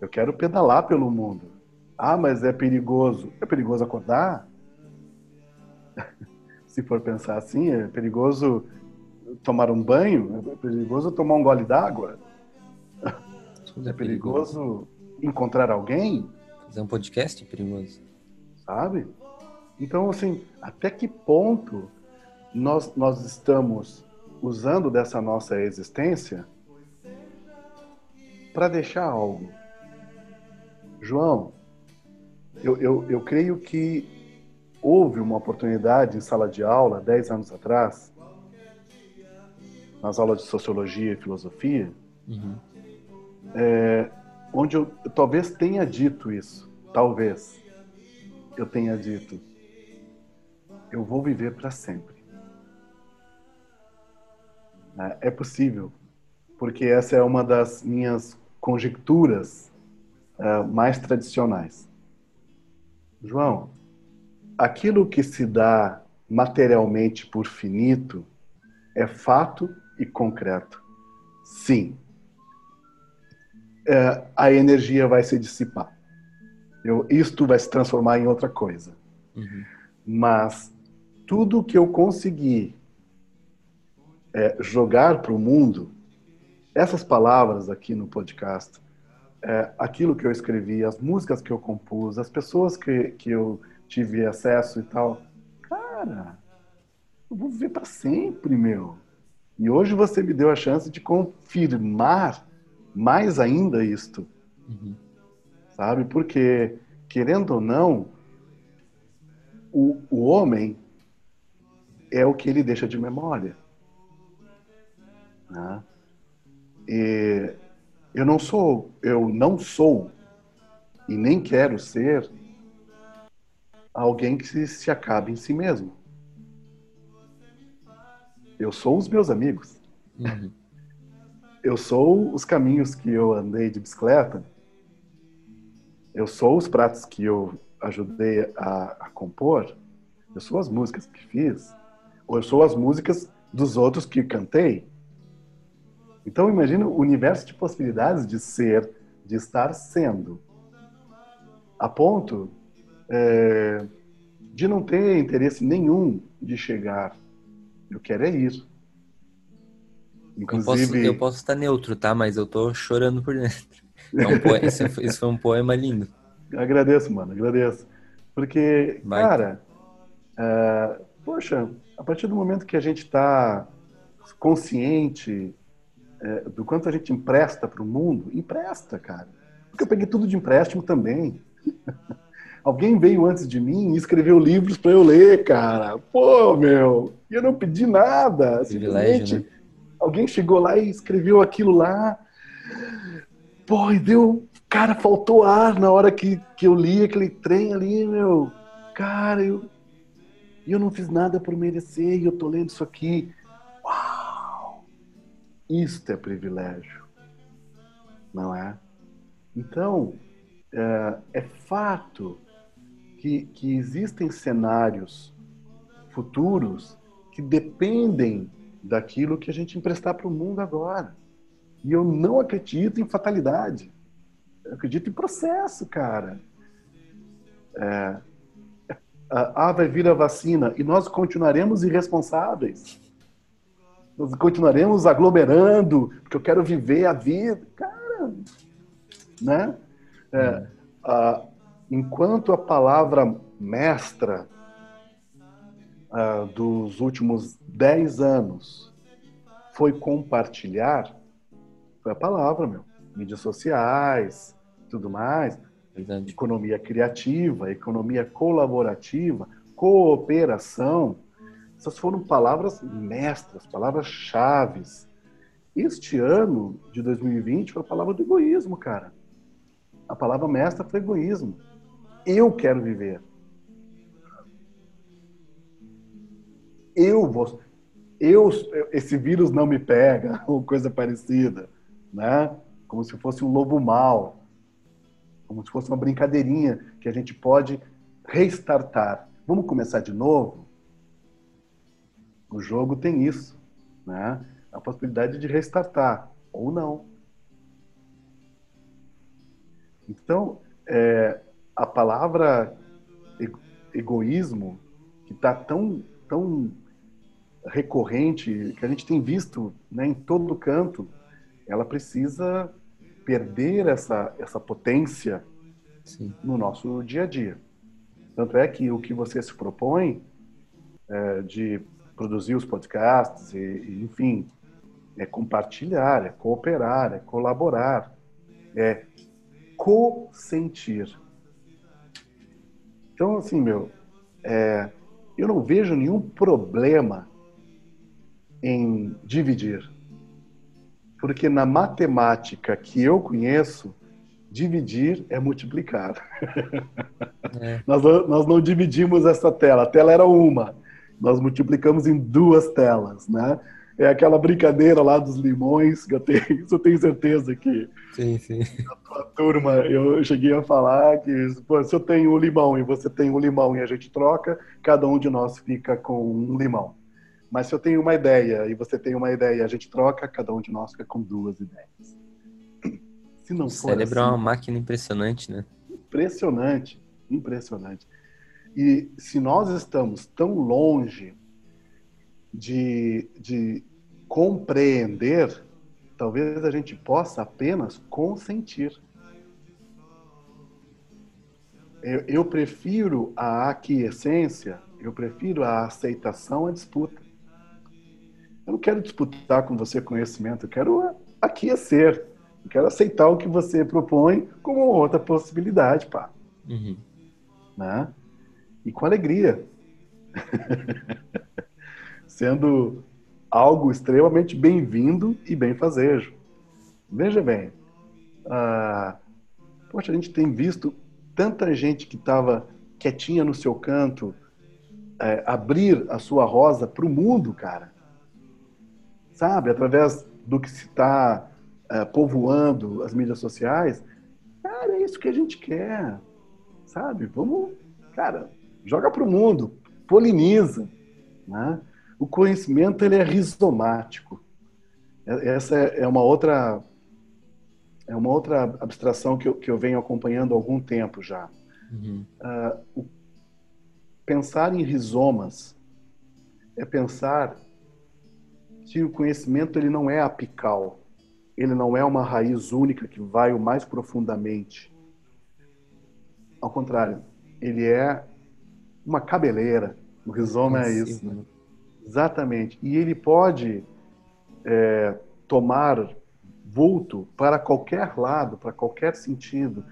Speaker 2: Eu quero pedalar pelo mundo. Ah, mas é perigoso. É perigoso acordar? Se for pensar assim, é perigoso tomar um banho? É perigoso tomar um gole d'água? É, é perigoso encontrar alguém?
Speaker 3: Fazer um podcast perigoso.
Speaker 2: Sabe? Então, assim, até que ponto nós, nós estamos usando dessa nossa existência para deixar algo? João, eu, eu, eu creio que houve uma oportunidade em sala de aula, 10 anos atrás, nas aulas de sociologia e filosofia, uhum. é, onde eu, talvez tenha dito isso, talvez eu tenha dito, eu vou viver para sempre. É, é possível, porque essa é uma das minhas conjecturas uh, mais tradicionais. João, aquilo que se dá materialmente por finito é fato e concreto. Sim. É, a energia vai se dissipar. Eu, isto vai se transformar em outra coisa. Uhum. Mas tudo que eu conseguir é, jogar para o mundo, essas palavras aqui no podcast, é, aquilo que eu escrevi, as músicas que eu compus, as pessoas que, que eu tive acesso e tal, cara, eu vou viver para sempre, meu. E hoje você me deu a chance de confirmar mais ainda isto. Uhum. Sabe? Porque, querendo ou não, o, o homem é o que ele deixa de memória. Né? E eu não sou, eu não sou e nem quero ser alguém que se, se acabe em si mesmo. Eu sou os meus amigos. Uhum. Eu sou os caminhos que eu andei de bicicleta. Eu sou os pratos que eu ajudei a, a compor. Eu sou as músicas que fiz. Ou eu sou as músicas dos outros que cantei. Então imagina o universo de possibilidades de ser, de estar sendo, a ponto é, de não ter interesse nenhum de chegar eu quero é isso.
Speaker 3: Inclusive... Eu posso, eu posso estar neutro, tá? Mas eu tô chorando por dentro. É um poema, esse, esse, foi um poema lindo.
Speaker 2: Agradeço, mano, agradeço. Porque, Vai. cara, é, poxa, a partir do momento que a gente está consciente é, do quanto a gente empresta para o mundo, empresta, cara. Porque eu peguei tudo de empréstimo também. Alguém veio antes de mim e escreveu livros para eu ler, cara. Pô, meu, eu não pedi nada. Simplesmente, né? Alguém chegou lá e escreveu aquilo lá. Pô, e deu. Cara, faltou ar na hora que, que eu li aquele trem ali, meu. Cara, eu, eu não fiz nada por merecer e eu tô lendo isso aqui. Uau! Isto é privilégio, não é? Então, é, é fato que, que existem cenários futuros que dependem daquilo que a gente emprestar para o mundo agora. E eu não acredito em fatalidade. Eu acredito em processo, cara. É, ah, vai vir a vacina e nós continuaremos irresponsáveis. Nós continuaremos aglomerando, porque eu quero viver a vida. Cara, né? É, ah, enquanto a palavra mestra ah, dos últimos dez anos foi compartilhar, foi a palavra, meu. Mídias sociais, tudo mais. Verdade. Economia criativa, economia colaborativa, cooperação. Essas foram palavras mestras, palavras chaves. Este ano de 2020 foi a palavra do egoísmo, cara. A palavra mestra foi egoísmo. Eu quero viver. Eu vou. Eu, esse vírus não me pega, ou coisa parecida, né? Como se fosse um lobo mau como se fosse uma brincadeirinha que a gente pode restartar. Vamos começar de novo? O jogo tem isso, né? A possibilidade de restartar ou não. Então, é, a palavra egoísmo, que está tão, tão recorrente, que a gente tem visto né, em todo canto, ela precisa perder essa, essa potência Sim. no nosso dia a dia. Tanto é que o que você se propõe é, de produzir os podcasts, e, e, enfim, é compartilhar, é cooperar, é colaborar, é co-sentir. Então, assim, meu, é, eu não vejo nenhum problema em dividir. Porque na matemática que eu conheço, dividir é multiplicar. É. nós, nós não dividimos essa tela, a tela era uma, nós multiplicamos em duas telas, né? É aquela brincadeira lá dos limões, que eu tenho, isso eu tenho certeza que
Speaker 3: sim, sim.
Speaker 2: a tua turma, eu cheguei a falar que pô, se eu tenho um limão e você tem um limão e a gente troca, cada um de nós fica com um limão. Mas se eu tenho uma ideia e você tem uma ideia, a gente troca, cada um de nós fica com duas ideias.
Speaker 3: Se não o for cérebro assim, é uma máquina impressionante, né?
Speaker 2: Impressionante, impressionante. E se nós estamos tão longe de, de compreender, talvez a gente possa apenas consentir. Eu, eu prefiro a aquiescência, eu prefiro a aceitação à disputa. Eu não quero disputar com você conhecimento, eu quero aquecer. Eu quero aceitar o que você propõe como outra possibilidade, pá. Uhum. Né? E com alegria. Sendo algo extremamente bem-vindo e bem-fazejo. Veja bem, ah, poxa, a gente tem visto tanta gente que estava quietinha no seu canto é, abrir a sua rosa para o mundo, cara sabe? Através do que se está é, povoando as mídias sociais. Cara, é isso que a gente quer, sabe? Vamos, cara, joga para o mundo, poliniza, né? O conhecimento ele é rizomático. É, essa é uma outra é uma outra abstração que eu, que eu venho acompanhando há algum tempo já. Uhum. Uh, o, pensar em rizomas é pensar que o conhecimento ele não é apical, ele não é uma raiz única que vai o mais profundamente. Ao contrário, ele é uma cabeleira. O rizoma é, é isso. Né? Exatamente. E ele pode é, tomar vulto para qualquer lado, para qualquer sentido.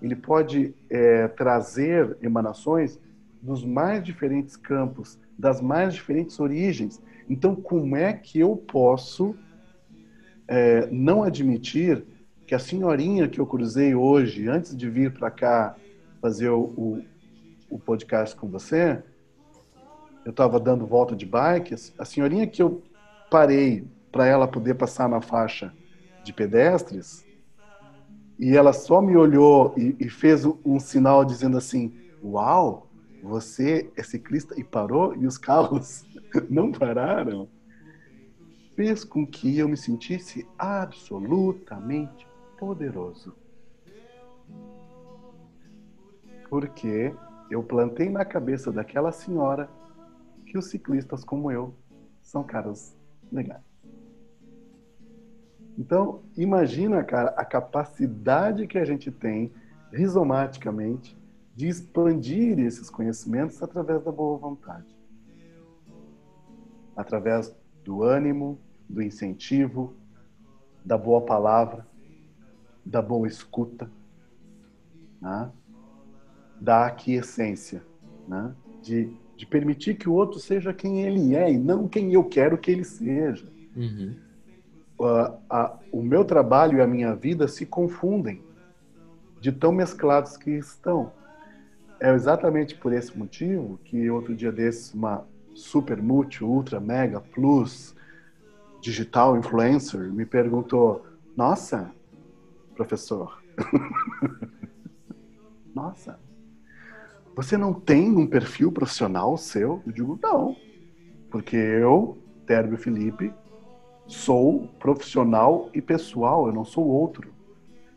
Speaker 2: Ele pode é, trazer emanações dos mais diferentes campos, das mais diferentes origens. Então, como é que eu posso é, não admitir que a senhorinha que eu cruzei hoje, antes de vir para cá fazer o, o, o, podcast com você, eu estava dando volta de bike, a senhorinha que eu parei para ela poder passar na faixa de pedestres, e ela só me olhou e, e fez um sinal dizendo assim: Uau, você é ciclista e parou? E os carros não pararam, fez com que eu me sentisse absolutamente poderoso. Porque eu plantei na cabeça daquela senhora que os ciclistas como eu são caras legais. Então, imagina, cara, a capacidade que a gente tem, rizomaticamente, de expandir esses conhecimentos através da boa vontade. Através do ânimo, do incentivo, da boa palavra, da boa escuta, né? da aquiescência, né? de, de permitir que o outro seja quem ele é e não quem eu quero que ele seja.
Speaker 3: Uhum.
Speaker 2: Uh, a, o meu trabalho e a minha vida se confundem de tão mesclados que estão. É exatamente por esse motivo que outro dia desses uma super multi, ultra, mega, plus, digital influencer me perguntou: Nossa, professor, nossa, você não tem um perfil profissional seu? Eu digo: Não, porque eu, Térbio Felipe, sou profissional e pessoal, eu não sou outro.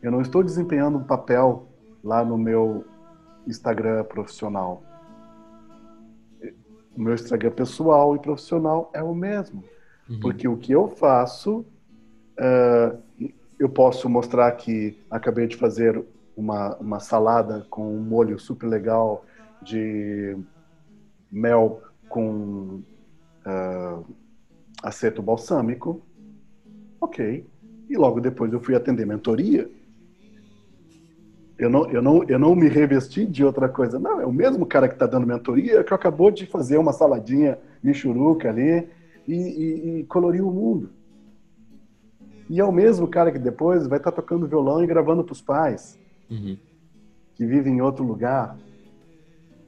Speaker 2: Eu não estou desempenhando um papel lá no meu Instagram profissional. O meu Instagram pessoal e profissional é o mesmo. Uhum. Porque o que eu faço, uh, eu posso mostrar que acabei de fazer uma, uma salada com um molho super legal de mel com uh, aceto balsâmico. Ok. E logo depois eu fui atender mentoria eu não, eu, não, eu não me revesti de outra coisa. Não, é o mesmo cara que está dando mentoria que acabou de fazer uma saladinha michuruca ali e, e, e coloriu o mundo. E é o mesmo cara que depois vai estar tá tocando violão e gravando para os pais,
Speaker 3: uhum.
Speaker 2: que vivem em outro lugar.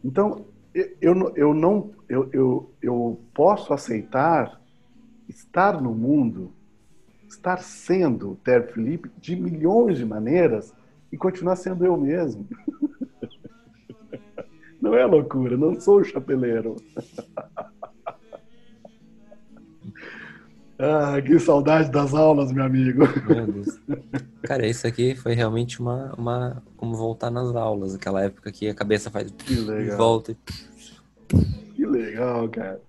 Speaker 2: Então, eu, eu não eu, eu, eu posso aceitar estar no mundo, estar sendo Ter Felipe de milhões de maneiras e continuar sendo eu mesmo. Não é loucura, não sou o chapeleiro. Ah, que saudade das aulas, meu amigo. Meu.
Speaker 3: Cara, isso aqui foi realmente uma, uma. Como voltar nas aulas, aquela época que a cabeça faz.
Speaker 2: Que legal.
Speaker 3: Volta.
Speaker 2: Que legal, cara.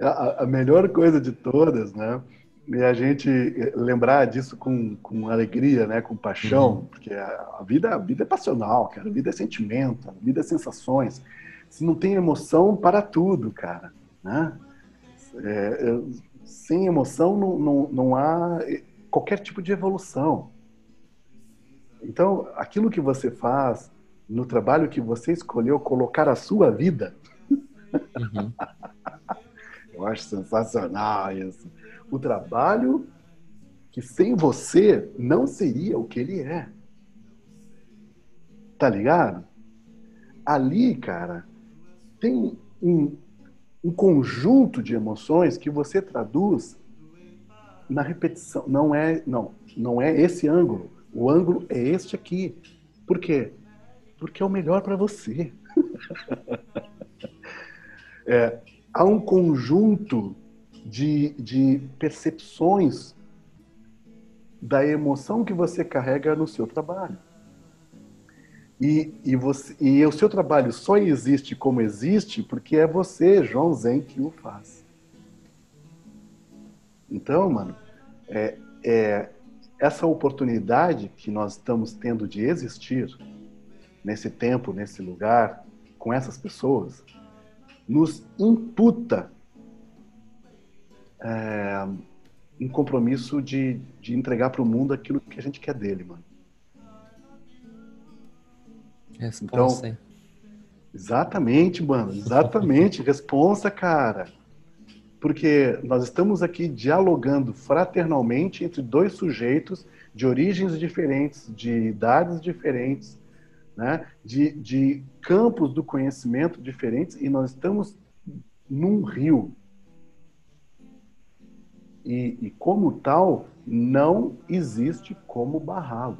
Speaker 2: A, a melhor coisa de todas, né? E a gente lembrar disso com, com alegria, né, com paixão, uhum. porque a, vida, a vida é passional, cara, a vida é sentimento, a vida é sensações. Se não tem emoção, para tudo, cara, né? É, sem emoção não, não, não há qualquer tipo de evolução. Então, aquilo que você faz no trabalho que você escolheu colocar a sua vida,
Speaker 3: uhum.
Speaker 2: eu acho sensacional isso o trabalho que sem você não seria o que ele é. Tá ligado? Ali, cara, tem um, um conjunto de emoções que você traduz na repetição. Não é, não, não é esse ângulo. O ângulo é este aqui. Por quê? Porque é o melhor para você. é, há um conjunto de, de percepções da emoção que você carrega no seu trabalho. E, e, você, e o seu trabalho só existe como existe porque é você, João Zen, que o faz. Então, mano, é, é essa oportunidade que nós estamos tendo de existir nesse tempo, nesse lugar, com essas pessoas, nos imputa é, um compromisso de, de entregar para o mundo aquilo que a gente quer dele, mano.
Speaker 3: Responsa, então,
Speaker 2: exatamente, mano, exatamente, responsa, cara. Porque nós estamos aqui dialogando fraternalmente entre dois sujeitos de origens diferentes, de idades diferentes, né? de, de campos do conhecimento diferentes, e nós estamos num rio e, e como tal, não existe como barrá-lo.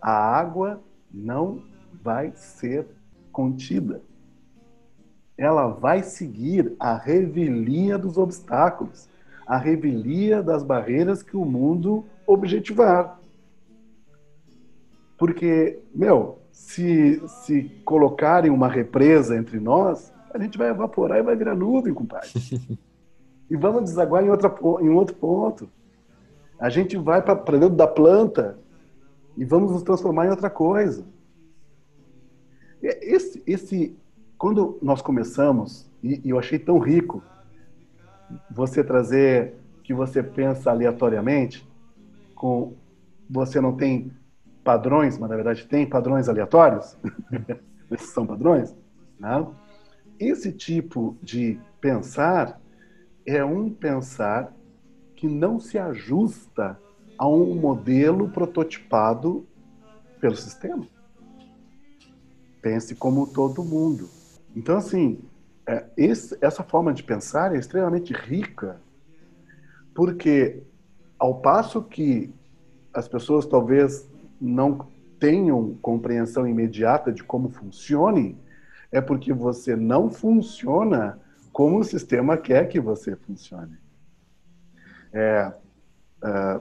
Speaker 2: A água não vai ser contida. Ela vai seguir a revelia dos obstáculos, a revelia das barreiras que o mundo objetivar. Porque, meu, se, se colocarem uma represa entre nós, a gente vai evaporar e vai virar nuvem, compadre. e vamos desaguar em, outra, em outro ponto. A gente vai para dentro da planta e vamos nos transformar em outra coisa. Esse, esse, quando nós começamos, e, e eu achei tão rico você trazer que você pensa aleatoriamente, com você não tem padrões, mas na verdade tem padrões aleatórios, esses são padrões, né? Esse tipo de pensar é um pensar que não se ajusta a um modelo prototipado pelo sistema. Pense como todo mundo. Então, assim, é, esse, essa forma de pensar é extremamente rica, porque ao passo que as pessoas talvez não tenham compreensão imediata de como funcione, é porque você não funciona como o sistema quer que você funcione. É, é,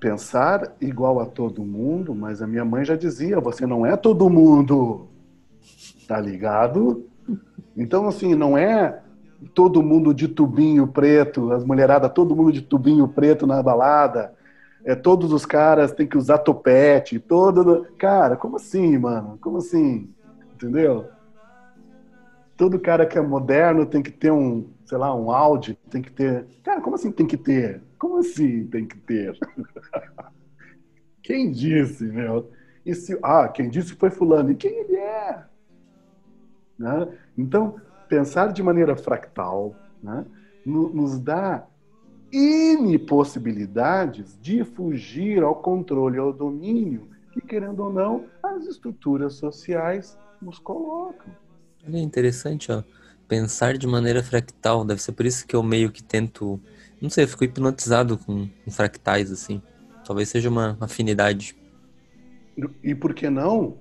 Speaker 2: pensar igual a todo mundo, mas a minha mãe já dizia: você não é todo mundo, tá ligado? Então, assim, não é todo mundo de tubinho preto, as mulheradas, todo mundo de tubinho preto na balada, é, todos os caras têm que usar topete, todo. Cara, como assim, mano? Como assim? Entendeu? Todo cara que é moderno tem que ter um, sei lá, um Audi, tem que ter. Cara, como assim tem que ter? Como assim tem que ter? quem disse, meu? E se, ah, quem disse foi fulano. E quem ele é? Né? Então, pensar de maneira fractal né, nos dá N possibilidades de fugir ao controle, ao domínio que, querendo ou não, as estruturas sociais nos colocam.
Speaker 3: É interessante, ó. Pensar de maneira fractal. Deve ser por isso que eu meio que tento. Não sei, eu fico hipnotizado com, com fractais, assim. Talvez seja uma afinidade.
Speaker 2: E por que não?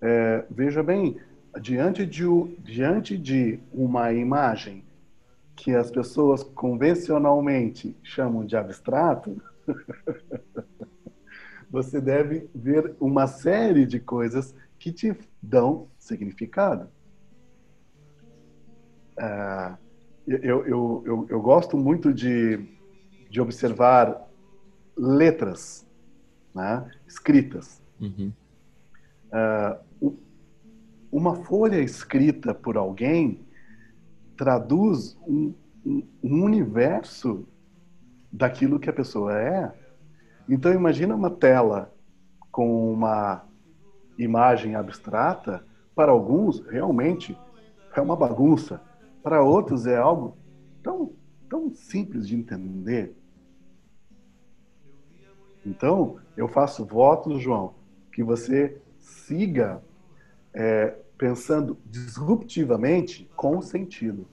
Speaker 2: É, veja bem, diante de, diante de uma imagem que as pessoas convencionalmente chamam de abstrato, você deve ver uma série de coisas que te dão significado. Uh, eu, eu, eu, eu, gosto muito de, de observar letras né, escritas. Uhum. Uh, uma folha escrita por alguém traduz um, um, um universo daquilo que a pessoa é. Então imagina uma tela com uma imagem abstrata, para alguns realmente é uma bagunça, para outros é algo tão, tão simples de entender. Então, eu faço votos, João, que você siga é, pensando disruptivamente com sentido.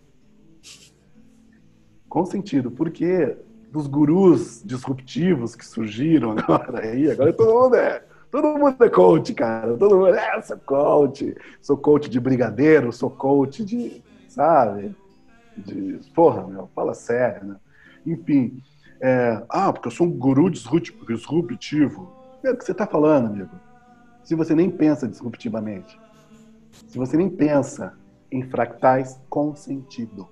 Speaker 2: Com sentido, porque dos gurus disruptivos que surgiram agora aí, agora todo mundo é, todo mundo é coach, cara. Todo mundo é, sou coach, sou coach de brigadeiro, sou coach de, sabe? De, porra, meu, fala sério, né? Enfim, é, ah, porque eu sou um guru disruptivo. É o que você está falando, amigo. Se você nem pensa disruptivamente se você nem pensa em fractais com sentido.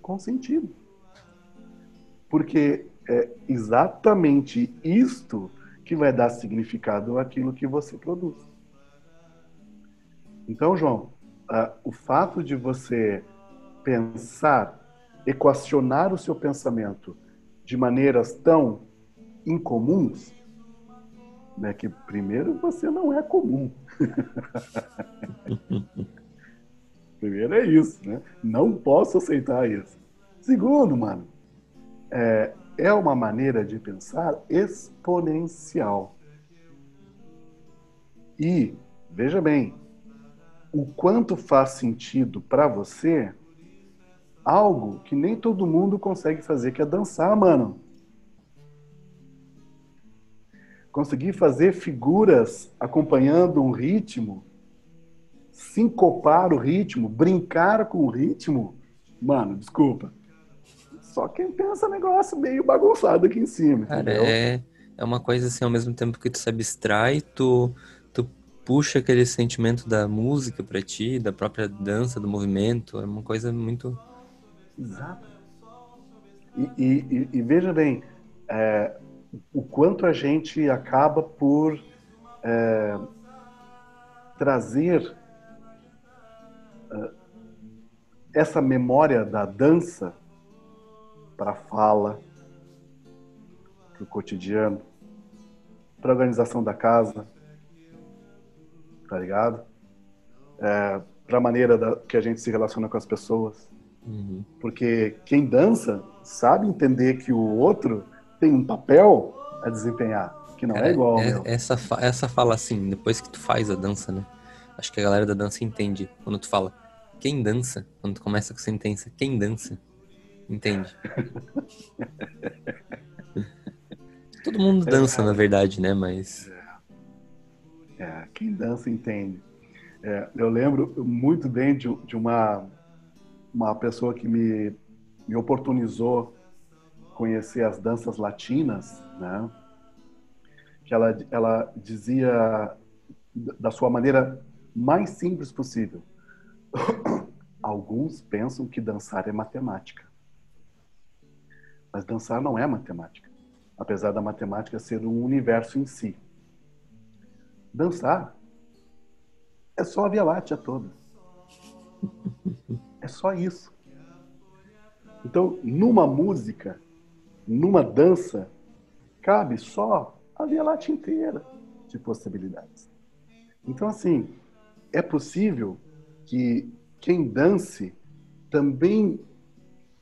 Speaker 2: Com sentido. Porque é exatamente isto que vai dar significado àquilo que você produz. Então, João, uh, o fato de você pensar, equacionar o seu pensamento de maneiras tão incomuns, né, que primeiro você não é comum. primeiro é isso, né? Não posso aceitar isso. Segundo, mano, é, é uma maneira de pensar exponencial. E, veja bem, o quanto faz sentido para você algo que nem todo mundo consegue fazer, que é dançar, mano. conseguir fazer figuras acompanhando um ritmo, sincopar o ritmo, brincar com o ritmo, mano, desculpa. Só quem pensa negócio meio bagunçado aqui em cima.
Speaker 3: Cara, é, é uma coisa assim, ao mesmo tempo que tu se abstrai, tu puxa aquele sentimento da música pra ti, da própria dança, do movimento. É uma coisa muito.
Speaker 2: Exato. E, e, e veja bem, é, o quanto a gente acaba por é, trazer é, essa memória da dança para a fala, para o cotidiano, para a organização da casa, tá ligado? É, para a maneira da, que a gente se relaciona com as pessoas. Uhum. Porque quem dança sabe entender que o outro tem um papel a desempenhar, que não é, é igual. É,
Speaker 3: essa, essa fala assim, depois que tu faz a dança, né? Acho que a galera da dança entende quando tu fala quem dança, quando tu começa com a sentença quem dança, entende? Todo mundo dança, é, na verdade, né? Mas.
Speaker 2: É, quem dança entende. É, eu lembro muito bem de, de uma, uma pessoa que me, me oportunizou conhecer as danças latinas, né? Que ela, ela dizia da sua maneira mais simples possível. Alguns pensam que dançar é matemática. Mas dançar não é matemática, apesar da matemática ser um universo em si. Dançar é só a Via Láctea toda. É só isso. Então, numa música, numa dança, cabe só a Via Láctea inteira de possibilidades. Então, assim, é possível que quem dance também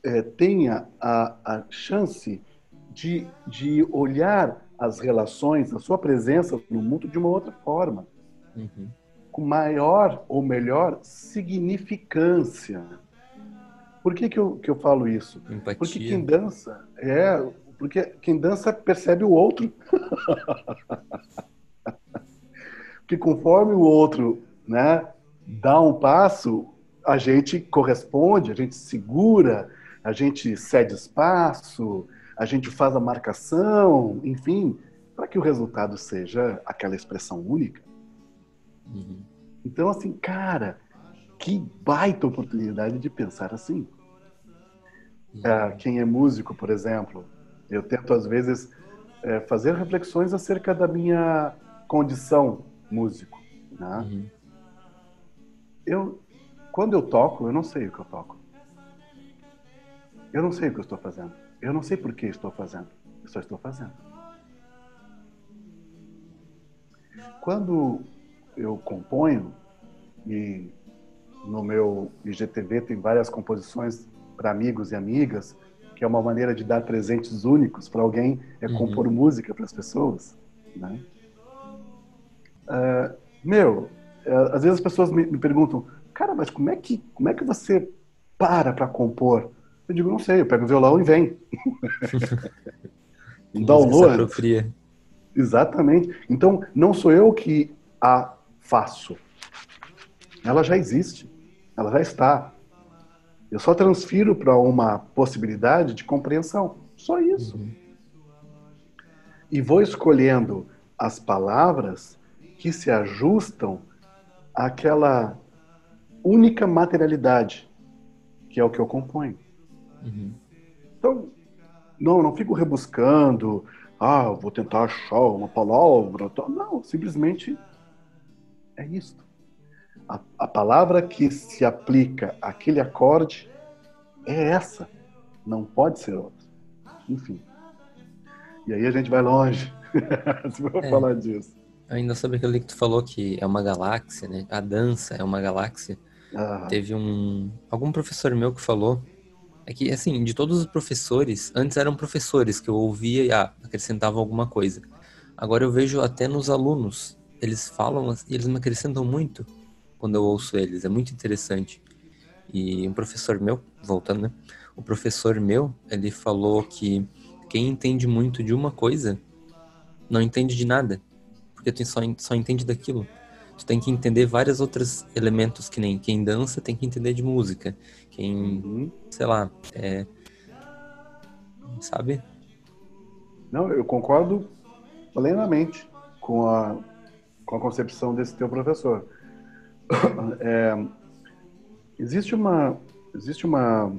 Speaker 2: é, tenha a, a chance de, de olhar as relações, a sua presença no mundo de uma outra forma. Uhum. Com maior ou melhor significância. Por que, que, eu, que eu falo isso?
Speaker 3: Empatia.
Speaker 2: Porque quem dança é. Porque quem dança percebe o outro. porque conforme o outro né, dá um passo, a gente corresponde, a gente segura, a gente cede espaço, a gente faz a marcação, enfim, para que o resultado seja aquela expressão única. Uhum. Então, assim, cara, que baita oportunidade de pensar assim. É, quem é músico, por exemplo, eu tento às vezes é, fazer reflexões acerca da minha condição músico. Né? Uhum. Eu, quando eu toco, eu não sei o que eu toco. Eu não sei o que eu estou fazendo. Eu não sei por que estou fazendo. Eu só estou fazendo. Quando eu componho, e no meu IGTV tem várias composições para amigos e amigas, que é uma maneira de dar presentes únicos para alguém, é uhum. compor música para as pessoas. Né? Uh, meu, uh, às vezes as pessoas me, me, perguntam, cara, mas como é que, como é que você para para compor? Eu digo, não sei, eu pego o violão e vem. download. Exatamente. Então, não sou eu que a faço. Ela já existe. Ela já está. Eu só transfiro para uma possibilidade de compreensão. Só isso. Uhum. E vou escolhendo as palavras que se ajustam àquela única materialidade, que é o que eu componho. Uhum. Então, não, não fico rebuscando, ah, vou tentar achar uma palavra. Não, simplesmente é isto. A, a palavra que se aplica àquele acorde é essa. Não pode ser outra. Enfim. E aí a gente vai longe. Se for é. falar disso.
Speaker 3: Ainda sobre aquele que tu falou que é uma galáxia, né? A dança é uma galáxia. Ah. Teve um algum professor meu que falou é que assim, de todos os professores, antes eram professores que eu ouvia e ah, acrescentavam alguma coisa. Agora eu vejo até nos alunos, eles falam e eles me acrescentam muito quando eu ouço eles, é muito interessante. E um professor meu, voltando, né? O professor meu, ele falou que quem entende muito de uma coisa não entende de nada porque tu só, só entende daquilo. Tu tem que entender vários outros elementos, que nem quem dança tem que entender de música. Quem, uhum. sei lá, é... Sabe?
Speaker 2: Não, eu concordo plenamente com a, com a concepção desse teu professor. É, existe uma, existe uma,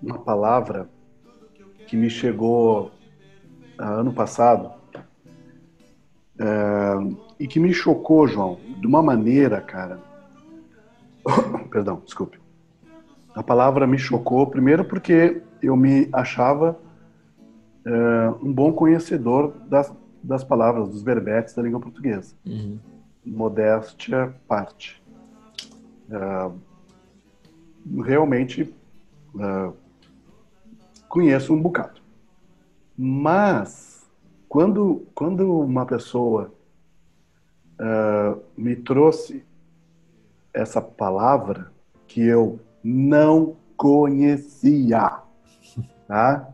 Speaker 2: uma palavra que me chegou ah, ano passado é, e que me chocou, João, de uma maneira, cara. Perdão, desculpe. A palavra me chocou, primeiro porque eu me achava é, um bom conhecedor das, das palavras, dos verbetes da língua portuguesa. Uhum. Modéstia parte. É, realmente é, conheço um bocado. Mas, quando, quando uma pessoa me trouxe essa palavra que eu não conhecia, tá?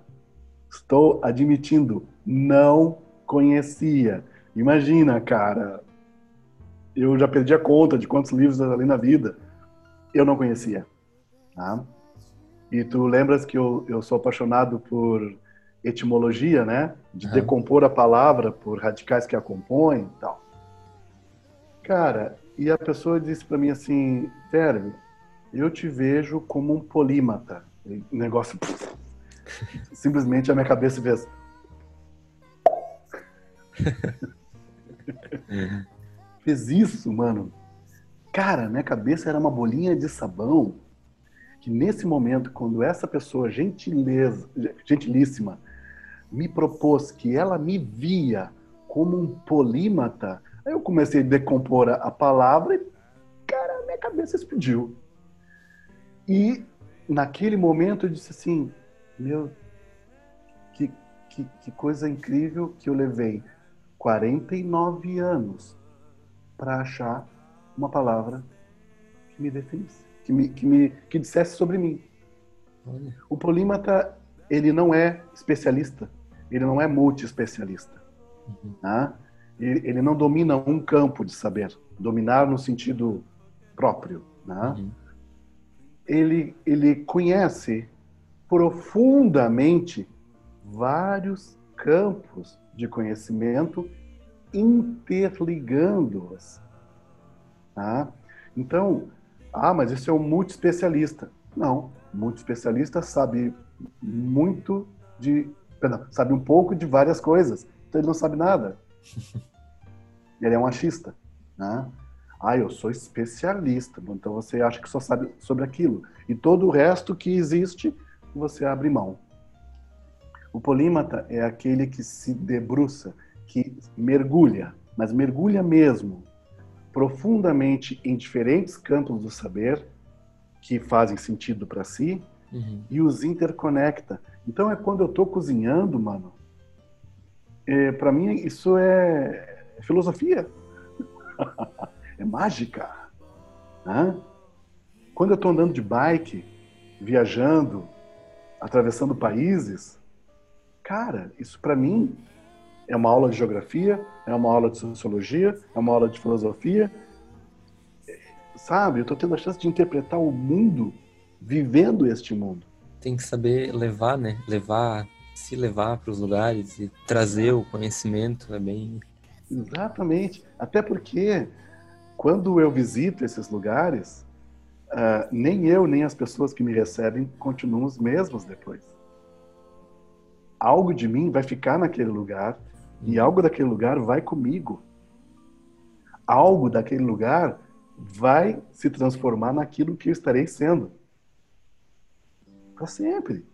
Speaker 2: Estou admitindo, não conhecia. Imagina, cara, eu já perdi a conta de quantos livros ali na vida eu não conhecia. Tá? E tu lembras que eu, eu sou apaixonado por etimologia, né? De uhum. decompor a palavra por radicais que a compõem e tal. Cara, e a pessoa disse para mim assim, Terve, eu te vejo como um polímata. E o negócio... simplesmente a minha cabeça fez... fez isso, mano. Cara, minha cabeça era uma bolinha de sabão que nesse momento, quando essa pessoa gentileza, gentilíssima me propôs que ela me via como um polímata, aí eu comecei a decompor a palavra e, cara, minha cabeça explodiu. E naquele momento eu disse assim, meu, que, que, que coisa incrível que eu levei 49 anos para achar uma palavra que me definisse, que me, que me que dissesse sobre mim. Olha. O polímata, ele não é especialista ele não é multi-especialista. Uhum. Tá? Ele, ele, não domina um campo de saber, dominar no sentido próprio. Né? Uhum. Ele, ele conhece profundamente vários campos de conhecimento, interligando-os. Tá? Então, ah, mas isso é um multi-especialista. Não, multi-especialista sabe muito de perdão, sabe um pouco de várias coisas. Então ele não sabe nada. ele é um achista, né? Ah, eu sou especialista. Então você acha que só sabe sobre aquilo. E todo o resto que existe, você abre mão. O polímata é aquele que se debruça, que mergulha, mas mergulha mesmo, profundamente em diferentes campos do saber que fazem sentido para si uhum. e os interconecta então é quando eu estou cozinhando, mano. É, para mim isso é filosofia, é mágica. Né? Quando eu estou andando de bike, viajando, atravessando países, cara, isso para mim é uma aula de geografia, é uma aula de sociologia, é uma aula de filosofia. Sabe, eu estou tendo a chance de interpretar o mundo vivendo este mundo
Speaker 3: tem que saber levar, né? Levar, se levar para os lugares e trazer o conhecimento é bem.
Speaker 2: Exatamente. Até porque quando eu visito esses lugares, uh, nem eu nem as pessoas que me recebem continuam os mesmos depois. Algo de mim vai ficar naquele lugar e uhum. algo daquele lugar vai comigo. Algo daquele lugar vai se transformar naquilo que eu estarei sendo para sempre.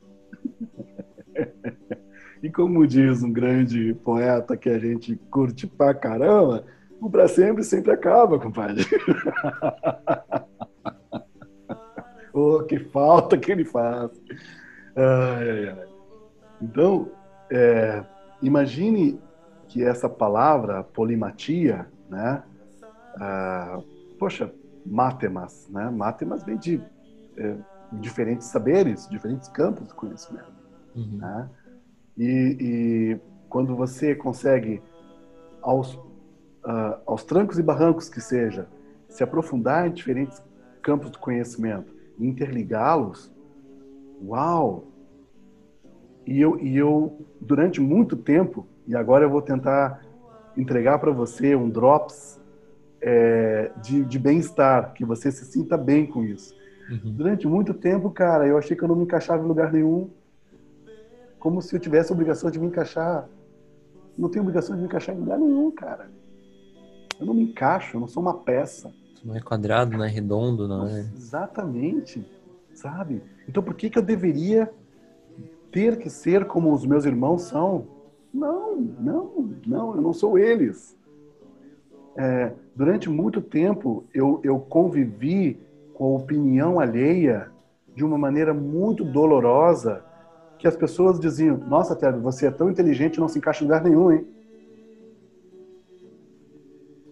Speaker 2: e como diz um grande poeta que a gente curte pra caramba, o para sempre sempre acaba, compadre. oh, que falta que ele faz. Ai, ai, ai. Então, é, imagine que essa palavra polimatia, né? Ah, poxa, matemas, né? Matemas vem de é, diferentes saberes, diferentes campos de conhecimento. Uhum. Né? E, e, quando você consegue, aos, uh, aos trancos e barrancos que seja, se aprofundar em diferentes campos de conhecimento e interligá-los, uau! E eu, e eu, durante muito tempo, e agora eu vou tentar entregar para você um drops é, de, de bem-estar, que você se sinta bem com isso. Uhum. Durante muito tempo, cara, eu achei que eu não me encaixava em lugar nenhum, como se eu tivesse a obrigação de me encaixar. Não tenho obrigação de me encaixar em lugar nenhum, cara. Eu não me encaixo, eu não sou uma peça.
Speaker 3: Não é quadrado, não é redondo, não é?
Speaker 2: Exatamente, sabe? Então por que, que eu deveria ter que ser como os meus irmãos são? Não, não, não, eu não sou eles. É, durante muito tempo eu, eu convivi com a opinião alheia de uma maneira muito dolorosa, que as pessoas diziam: Nossa, Tiago, você é tão inteligente não se encaixa em lugar nenhum, hein?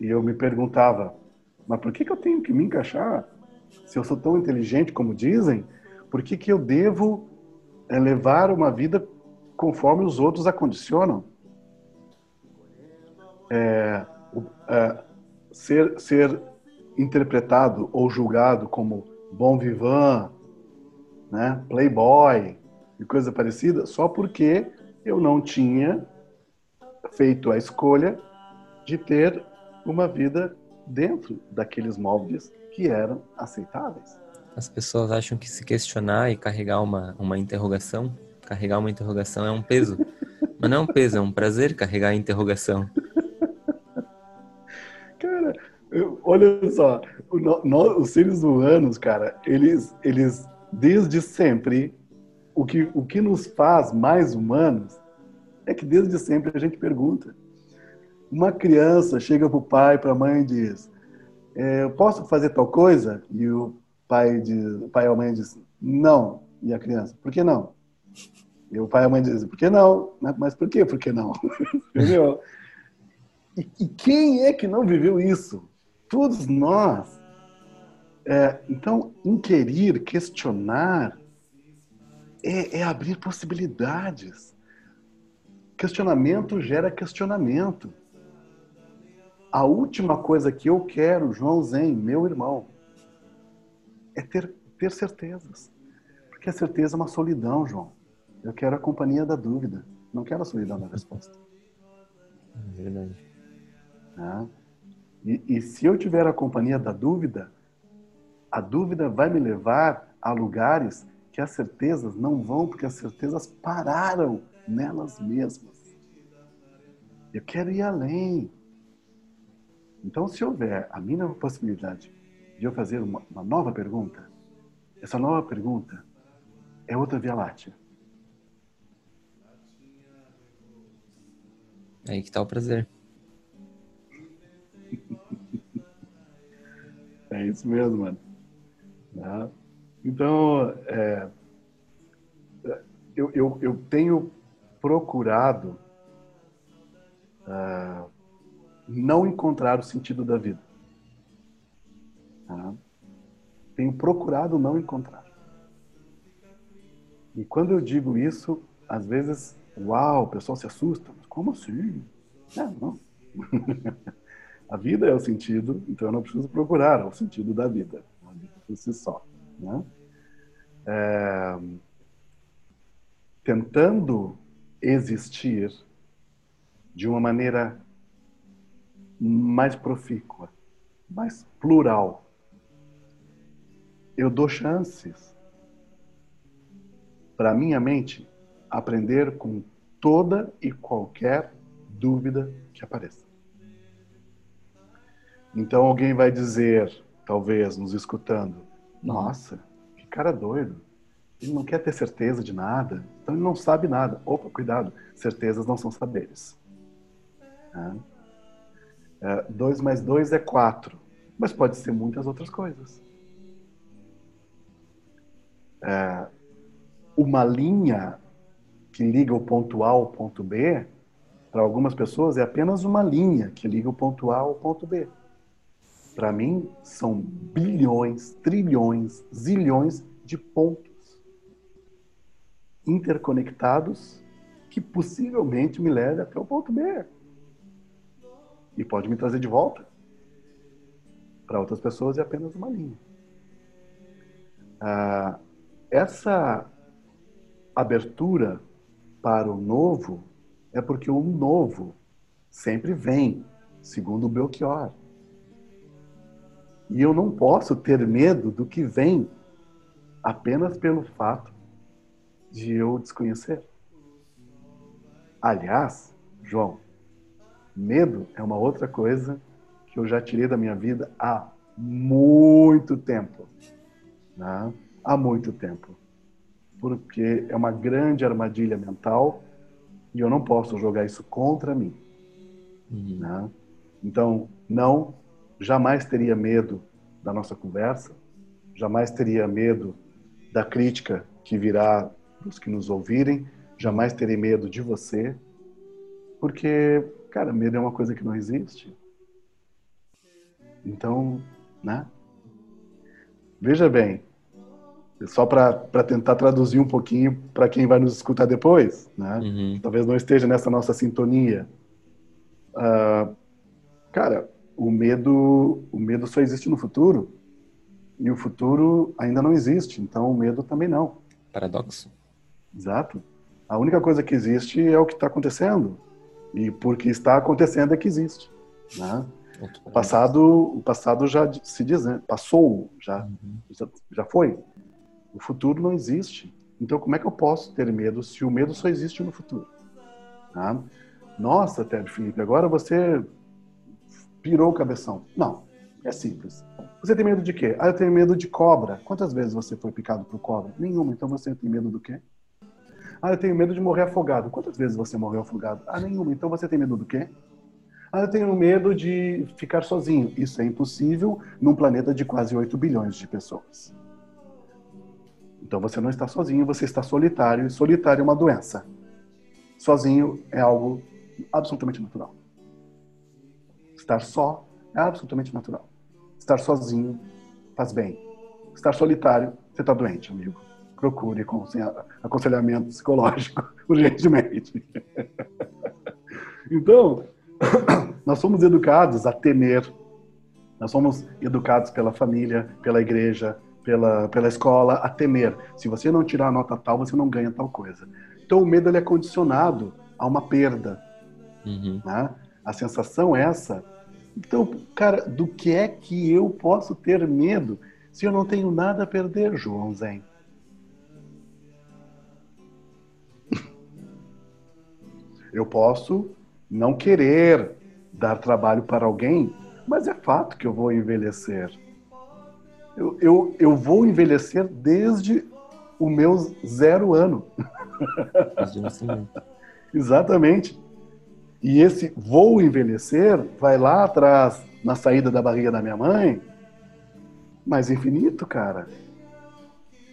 Speaker 2: E eu me perguntava: Mas por que, que eu tenho que me encaixar? Se eu sou tão inteligente como dizem, por que, que eu devo é, levar uma vida conforme os outros a condicionam? É, é, ser, ser interpretado ou julgado como bom vivant, né, playboy e coisa parecida, só porque eu não tinha feito a escolha de ter uma vida dentro daqueles moldes que eram aceitáveis.
Speaker 3: As pessoas acham que se questionar e carregar uma, uma interrogação, carregar uma interrogação é um peso. Mas não é um peso, é um prazer carregar a interrogação.
Speaker 2: Cara, eu, olha só, nós, os seres humanos, cara, eles, eles desde sempre, o que, o que nos faz mais humanos é que desde sempre a gente pergunta. Uma criança chega para o pai, para a mãe e diz: é, Eu posso fazer tal coisa? E o pai, diz, o pai ou a mãe diz: Não. E a criança: Por que não? E o pai e a mãe dizem: Por que não? Mas por quê? Por que não? Entendeu? E, e quem é que não viveu isso? Todos nós. É, então, inquirir, questionar, é, é abrir possibilidades. Questionamento gera questionamento. A última coisa que eu quero, João Zen, meu irmão, é ter, ter certezas. Porque a certeza é uma solidão, João. Eu quero a companhia da dúvida. Não quero a solidão da resposta.
Speaker 3: É verdade.
Speaker 2: Né? E, e se eu tiver a companhia da dúvida, a dúvida vai me levar a lugares que as certezas não vão, porque as certezas pararam nelas mesmas. Eu quero ir além. Então, se houver a mínima possibilidade de eu fazer uma, uma nova pergunta, essa nova pergunta é outra Via Láctea.
Speaker 3: Aí que está o prazer.
Speaker 2: é isso mesmo, mano. Tá? Então, é, eu, eu, eu tenho procurado uh, não encontrar o sentido da vida. Tá? Tenho procurado não encontrar. E quando eu digo isso, às vezes, uau, o pessoal se assusta. Mas como assim? É, não. a vida é o sentido, então eu não preciso procurar o sentido da vida, a vida por si só. Né? É, tentando existir de uma maneira mais profícua, mais plural. Eu dou chances para minha mente aprender com toda e qualquer dúvida que apareça. Então alguém vai dizer, talvez nos escutando, nossa, que cara doido. Ele não quer ter certeza de nada, então ele não sabe nada. Opa, cuidado, certezas não são saberes. É, dois mais dois é quatro, mas pode ser muitas outras coisas. É, uma linha que liga o ponto A ao ponto B, para algumas pessoas é apenas uma linha que liga o ponto A ao ponto B. Para mim, são bilhões, trilhões, zilhões de pontos interconectados que possivelmente me levem até o ponto B. E pode me trazer de volta. Para outras pessoas é apenas uma linha. Ah, essa abertura para o novo é porque o novo sempre vem, segundo o Belchior. E eu não posso ter medo do que vem apenas pelo fato de eu desconhecer. Aliás, João, medo é uma outra coisa que eu já tirei da minha vida há muito tempo. Né? Há muito tempo. Porque é uma grande armadilha mental e eu não posso jogar isso contra mim. Uhum. Né? Então, não, jamais teria medo da nossa conversa, jamais teria medo da crítica que virá dos que nos ouvirem, jamais terei medo de você, porque, cara, medo é uma coisa que não existe. Então, né? Veja bem, só para tentar traduzir um pouquinho para quem vai nos escutar depois, né? Uhum. Talvez não esteja nessa nossa sintonia. Uh, cara, o medo, o medo só existe no futuro e o futuro ainda não existe, então o medo também não.
Speaker 3: Paradoxo.
Speaker 2: Exato. A única coisa que existe é o que está acontecendo e porque está acontecendo é que existe, né? O passado, o passado já se diz, né? passou, já, uhum. já, já foi. O futuro não existe. Então, como é que eu posso ter medo se o medo só existe no futuro? Tá? Nossa, Ted Felipe, agora você pirou o cabeção. Não, é simples. Você tem medo de quê? Ah, eu tenho medo de cobra. Quantas vezes você foi picado por cobra? Nenhuma. Então você tem medo do quê? Ah, eu tenho medo de morrer afogado. Quantas vezes você morreu afogado? Ah, nenhuma. Então você tem medo do quê? Ah, eu tenho medo de ficar sozinho. Isso é impossível num planeta de quase 8 bilhões de pessoas. Então você não está sozinho, você está solitário, e solitário é uma doença. Sozinho é algo absolutamente natural. Estar só é absolutamente natural. Estar sozinho faz bem. Estar solitário, você está doente, amigo. Procure aconselhamento psicológico urgentemente. então, nós somos educados a temer. Nós somos educados pela família, pela igreja, pela, pela escola a temer. Se você não tirar a nota tal, você não ganha tal coisa. Então o medo ele é condicionado a uma perda. Uhum. Né? A sensação é essa. Então, cara, do que é que eu posso ter medo se eu não tenho nada a perder, João Zen? Eu posso não querer dar trabalho para alguém, mas é fato que eu vou envelhecer eu, eu, eu vou envelhecer desde o meu zero ano. Exatamente. E esse vou envelhecer vai lá atrás, na saída da barriga da minha mãe, mas infinito, cara.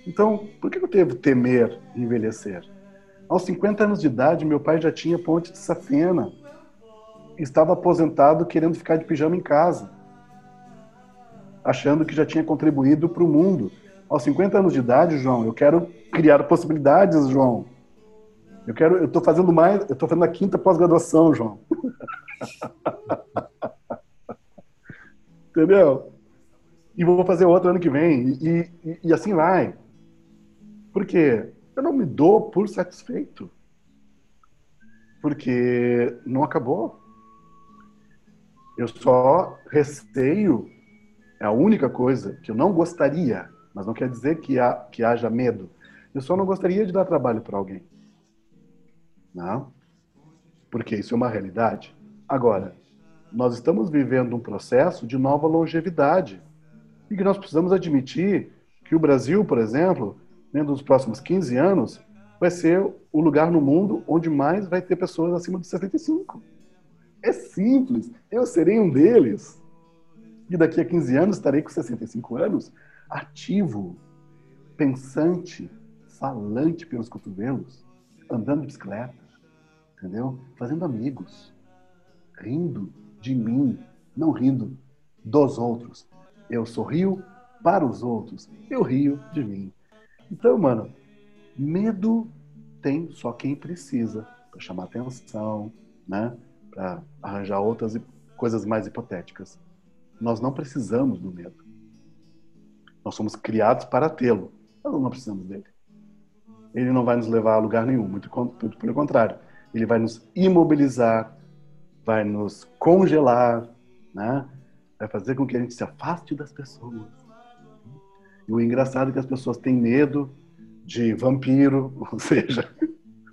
Speaker 2: Então, por que eu devo temer envelhecer? Aos 50 anos de idade, meu pai já tinha ponte de safena. Estava aposentado, querendo ficar de pijama em casa achando que já tinha contribuído para o mundo. Aos 50 anos de idade, João, eu quero criar possibilidades, João. Eu quero, eu estou fazendo mais, eu estou fazendo a quinta pós-graduação, João. Entendeu? E vou fazer outra ano que vem. E, e, e assim vai. Por quê? Eu não me dou por satisfeito. Porque não acabou. Eu só receio é a única coisa que eu não gostaria, mas não quer dizer que, há, que haja medo. Eu só não gostaria de dar trabalho para alguém. Não? Porque isso é uma realidade. Agora, nós estamos vivendo um processo de nova longevidade. E que nós precisamos admitir que o Brasil, por exemplo, dentro dos próximos 15 anos, vai ser o lugar no mundo onde mais vai ter pessoas acima de 65. É simples. Eu serei um deles. E daqui a 15 anos estarei com 65 anos, ativo, pensante, falante pelos cotovelos, andando de bicicleta, entendeu? Fazendo amigos, rindo de mim, não rindo dos outros. Eu sorrio para os outros, eu rio de mim. Então, mano, medo tem só quem precisa para chamar atenção, né? Para arranjar outras coisas mais hipotéticas. Nós não precisamos do medo. Nós somos criados para tê-lo. Nós não precisamos dele. Ele não vai nos levar a lugar nenhum, muito, muito pelo contrário. Ele vai nos imobilizar, vai nos congelar, né? vai fazer com que a gente se afaste das pessoas. E o engraçado é que as pessoas têm medo de vampiro, ou seja,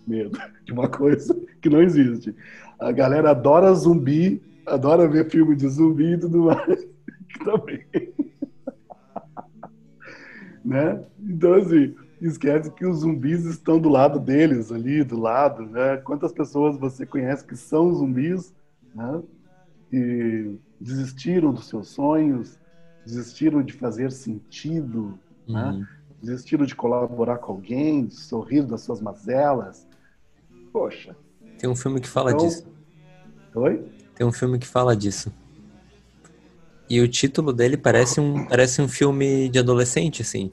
Speaker 2: medo de uma coisa que não existe. A galera adora zumbi, adora ver filme de zumbi e tudo mais. Também. né? Então, assim, esquece que os zumbis estão do lado deles, ali, do lado, né? Quantas pessoas você conhece que são zumbis, né? E desistiram dos seus sonhos, desistiram de fazer sentido, né? uhum. né? Desistiram de colaborar com alguém, de sorrir das suas mazelas. Poxa.
Speaker 3: Tem um filme que fala então... disso.
Speaker 2: Oi?
Speaker 3: Tem um filme que fala disso. E o título dele parece um, parece um filme de adolescente, assim.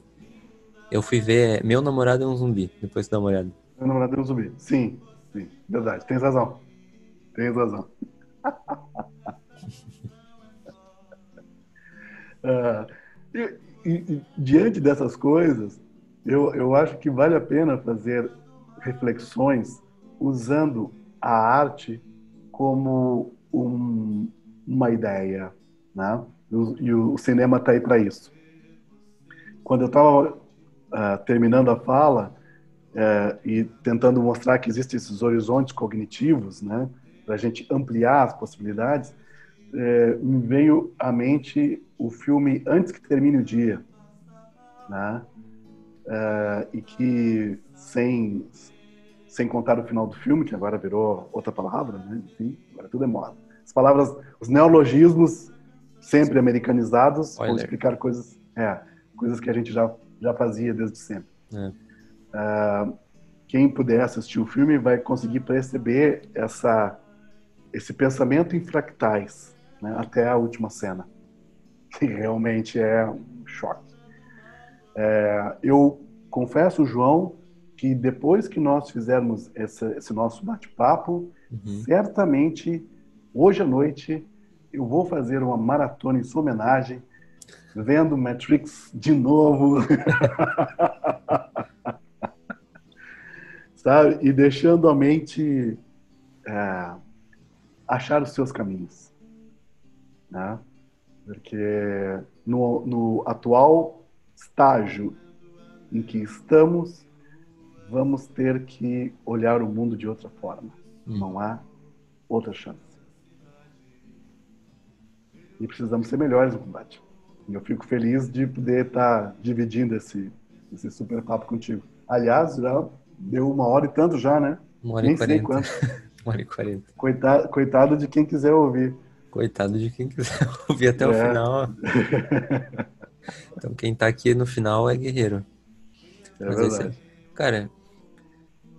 Speaker 3: Eu fui ver Meu Namorado é um Zumbi, depois dá uma olhada.
Speaker 2: Meu Namorado é um Zumbi, sim, sim, verdade, tens razão. Tens razão. e, e, e, diante dessas coisas, eu, eu acho que vale a pena fazer reflexões usando a arte como um, uma ideia, né? E o, e o cinema está aí para isso. Quando eu estava uh, terminando a fala uh, e tentando mostrar que existem esses horizontes cognitivos, né, para a gente ampliar as possibilidades, uh, me veio à mente o filme Antes que Termine o Dia, né, eh, e que sem sem contar o final do filme, que agora virou outra palavra, né? Enfim, agora tudo é moda. As palavras, os neologismos sempre americanizados, vão explicar coisas, é, coisas que a gente já já fazia desde sempre. É. Uh, quem puder assistir o filme vai conseguir perceber essa, esse pensamento em fractais né, até a última cena, que realmente é um choque. É, eu confesso, João, que depois que nós fizermos esse, esse nosso bate-papo, uhum. certamente hoje à noite eu vou fazer uma maratona em sua homenagem vendo Matrix de novo. Sabe? E deixando a mente é, achar os seus caminhos. Né? Porque no, no atual estágio em que estamos, vamos ter que olhar o mundo de outra forma. Hum. Não há outra chance. E precisamos ser melhores no combate. Eu fico feliz de poder estar dividindo esse, esse super papo contigo. Aliás, já deu uma hora e tanto já, né?
Speaker 3: Uma hora Nem e quarenta. uma hora e quarenta.
Speaker 2: Coitado, coitado de quem quiser ouvir.
Speaker 3: Coitado de quem quiser ouvir até é. o final. então quem tá aqui no final é guerreiro.
Speaker 2: É Mas verdade.
Speaker 3: cara,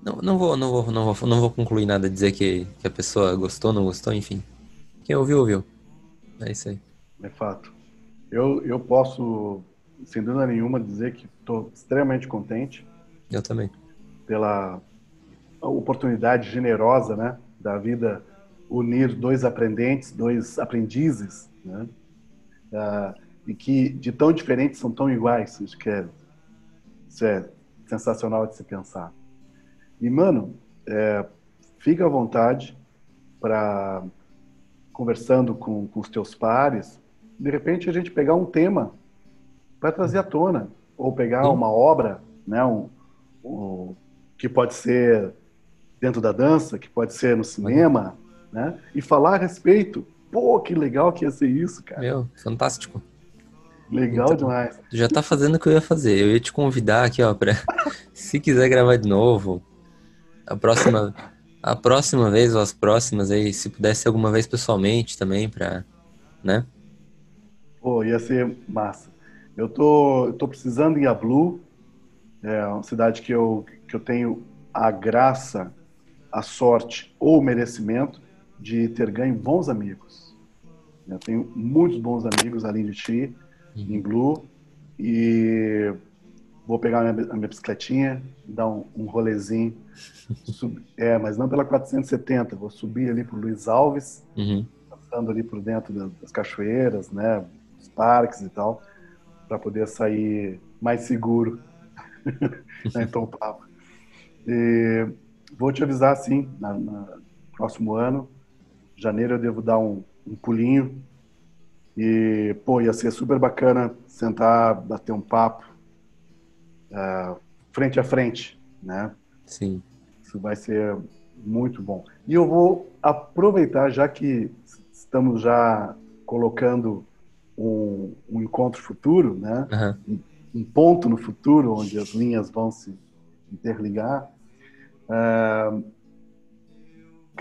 Speaker 3: não, não, vou, não, vou, não, vou, não vou concluir nada, dizer que, que a pessoa gostou, não gostou, enfim. Quem ouviu, ouviu. É isso aí.
Speaker 2: É fato. Eu, eu posso, sem dúvida nenhuma, dizer que estou extremamente contente.
Speaker 3: Eu também.
Speaker 2: Pela oportunidade generosa, né, da vida unir dois aprendentes, dois aprendizes, né, uh, e que de tão diferentes são tão iguais. Isso, que é, isso é sensacional de se pensar. E, mano, é, fica à vontade para conversando com, com os teus pares, de repente a gente pegar um tema para trazer à tona, ou pegar uma obra, né, um, um, que pode ser dentro da dança, que pode ser no cinema, né, e falar a respeito. Pô, que legal que ia ser isso, cara.
Speaker 3: Meu, fantástico.
Speaker 2: Legal então, demais.
Speaker 3: Tu já tá fazendo o que eu ia fazer. Eu ia te convidar aqui, ó, para se quiser gravar de novo, a próxima a próxima vez ou as próximas aí, se pudesse alguma vez pessoalmente também para, né?
Speaker 2: Pô, ia ser massa. Eu tô, eu tô precisando ir a Blue, é uma cidade que eu, que eu tenho a graça, a sorte ou o merecimento de ter ganho bons amigos. Eu tenho muitos bons amigos além de ti, uhum. em Blue, e vou pegar a minha, a minha bicicletinha, dar um, um rolezinho. Sub, é, mas não pela 470, vou subir ali para Luiz Alves, uhum. passando ali por dentro das, das cachoeiras, né? os parques e tal, para poder sair mais seguro né, então Tompava. E vou te avisar, sim, no próximo ano, janeiro eu devo dar um, um pulinho. E, pô, ia ser super bacana sentar, bater um papo uh, frente a frente, né?
Speaker 3: Sim.
Speaker 2: Isso vai ser muito bom. E eu vou aproveitar, já que estamos já colocando um, um encontro futuro, né?
Speaker 3: Uhum.
Speaker 2: Um, um, ponto no futuro onde as linhas vão se interligar. Uh,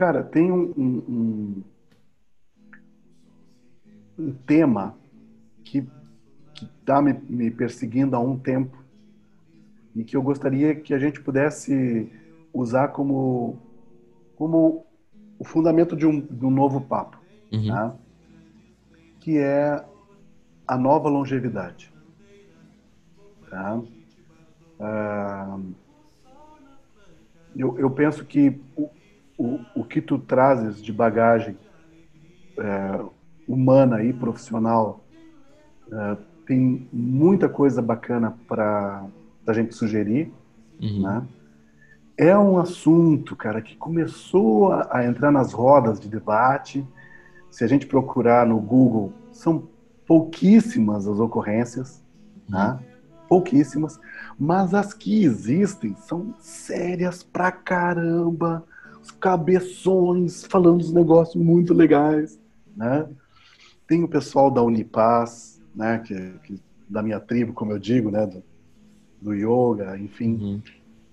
Speaker 2: cara, tem um, um, um tema que está me, me perseguindo há um tempo e que eu gostaria que a gente pudesse usar como, como o fundamento de um, de um novo papo,
Speaker 3: uhum.
Speaker 2: tá? que é a nova longevidade. Tá? Ah, eu, eu penso que o, o, o que tu trazes de bagagem é, humana e profissional é, tem muita coisa bacana para a gente sugerir,
Speaker 3: uhum.
Speaker 2: né? É um assunto, cara, que começou a, a entrar nas rodas de debate. Se a gente procurar no Google, são pouquíssimas as ocorrências,
Speaker 3: uhum.
Speaker 2: né? pouquíssimas, mas as que existem são sérias pra caramba, os cabeções falando os negócios muito legais, né? Tem o pessoal da Unipaz, né, que, que da minha tribo, como eu digo, né, do, do yoga, enfim,
Speaker 3: uhum.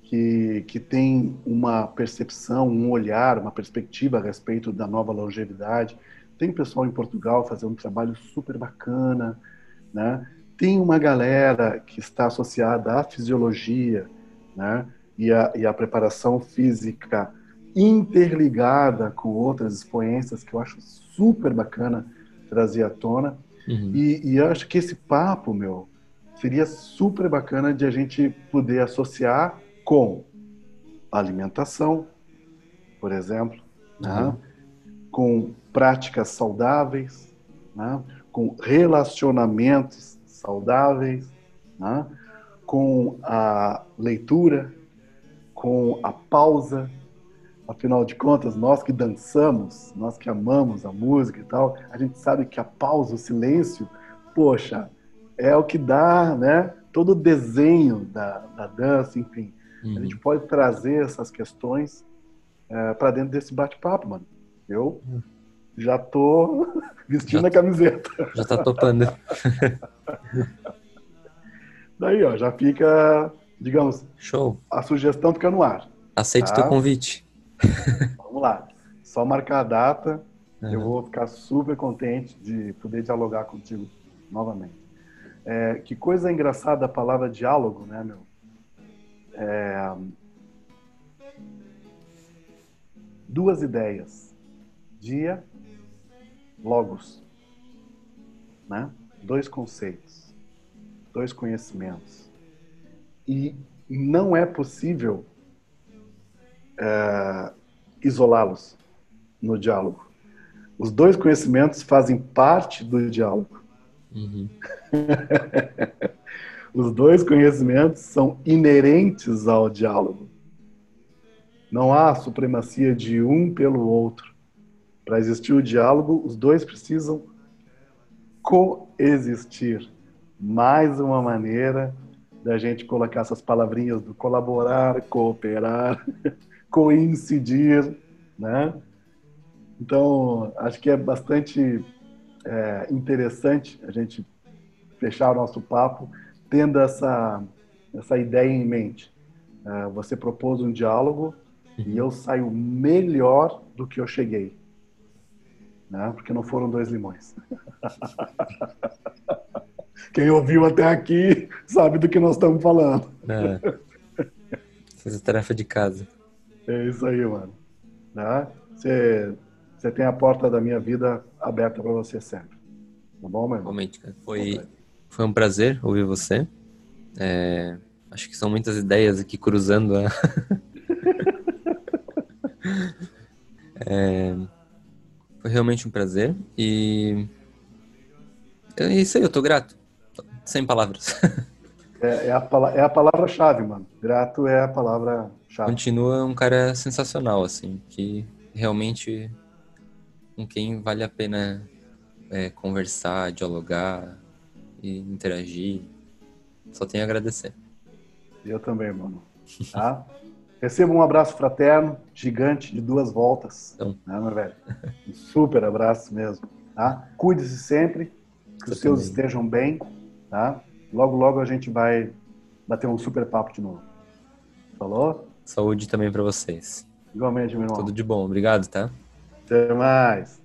Speaker 2: que, que tem uma percepção, um olhar, uma perspectiva a respeito da nova longevidade. Tem pessoal em Portugal fazendo um trabalho super bacana, né? Tem uma galera que está associada à fisiologia, né? E a, e a preparação física interligada com outras expoências que eu acho super bacana trazer à tona.
Speaker 3: Uhum.
Speaker 2: E, e acho que esse papo, meu, seria super bacana de a gente poder associar com alimentação, por exemplo, né?
Speaker 3: uhum.
Speaker 2: né? com práticas saudáveis, né? com relacionamentos saudáveis, né? com a leitura, com a pausa. Afinal de contas, nós que dançamos, nós que amamos a música e tal, a gente sabe que a pausa, o silêncio, poxa, é o que dá, né? Todo o desenho da, da dança, enfim.
Speaker 3: Uhum.
Speaker 2: A gente pode trazer essas questões é, para dentro desse bate-papo, mano. Eu uhum. já tô vestindo já, a camiseta.
Speaker 3: Já tá topando.
Speaker 2: Daí, ó, já fica, digamos,
Speaker 3: show.
Speaker 2: A sugestão fica no ar.
Speaker 3: Aceito tá? teu convite.
Speaker 2: Vamos lá. Só marcar a data. Uhum. Eu vou ficar super contente de poder dialogar contigo novamente. É, que coisa engraçada a palavra diálogo, né, meu? É, duas ideias. Dia, logos. Né? Dois conceitos. Dois conhecimentos. E não é possível é, isolá-los no diálogo. Os dois conhecimentos fazem parte do diálogo.
Speaker 3: Uhum.
Speaker 2: Os dois conhecimentos são inerentes ao diálogo. Não há supremacia de um pelo outro. Para existir o diálogo, os dois precisam coexistir. Mais uma maneira da gente colocar essas palavrinhas do colaborar, cooperar, coincidir, né? Então, acho que é bastante é, interessante a gente fechar o nosso papo tendo essa, essa ideia em mente. É, você propôs um diálogo e eu saio melhor do que eu cheguei. Né? Porque não foram dois limões. Quem ouviu até aqui sabe do que nós estamos falando.
Speaker 3: É. A tarefa de casa.
Speaker 2: É isso aí, mano. Né? Você você tem a porta da minha vida aberta para você sempre. Tá bom, meu irmão?
Speaker 3: Realmente, cara. Foi, foi um prazer ouvir você. É, acho que são muitas ideias aqui cruzando. A... é, foi realmente um prazer. E é isso aí, eu tô grato. Sem palavras.
Speaker 2: É, é a, é a palavra-chave, mano. Grato é a palavra-chave.
Speaker 3: Continua um cara sensacional, assim, que realmente com quem vale a pena é, conversar, dialogar e interagir. Só tenho a agradecer.
Speaker 2: Eu também, mano. Tá? Receba um abraço fraterno, gigante, de duas voltas.
Speaker 3: Então.
Speaker 2: Né, meu velho? Um super abraço mesmo. Tá? Cuide-se sempre, que os seus estejam bem. Tá? Logo, logo a gente vai bater um super papo de novo. Falou?
Speaker 3: Saúde também para vocês.
Speaker 2: Igualmente, meu irmão.
Speaker 3: Tudo de bom. Obrigado, tá?
Speaker 2: Até mais.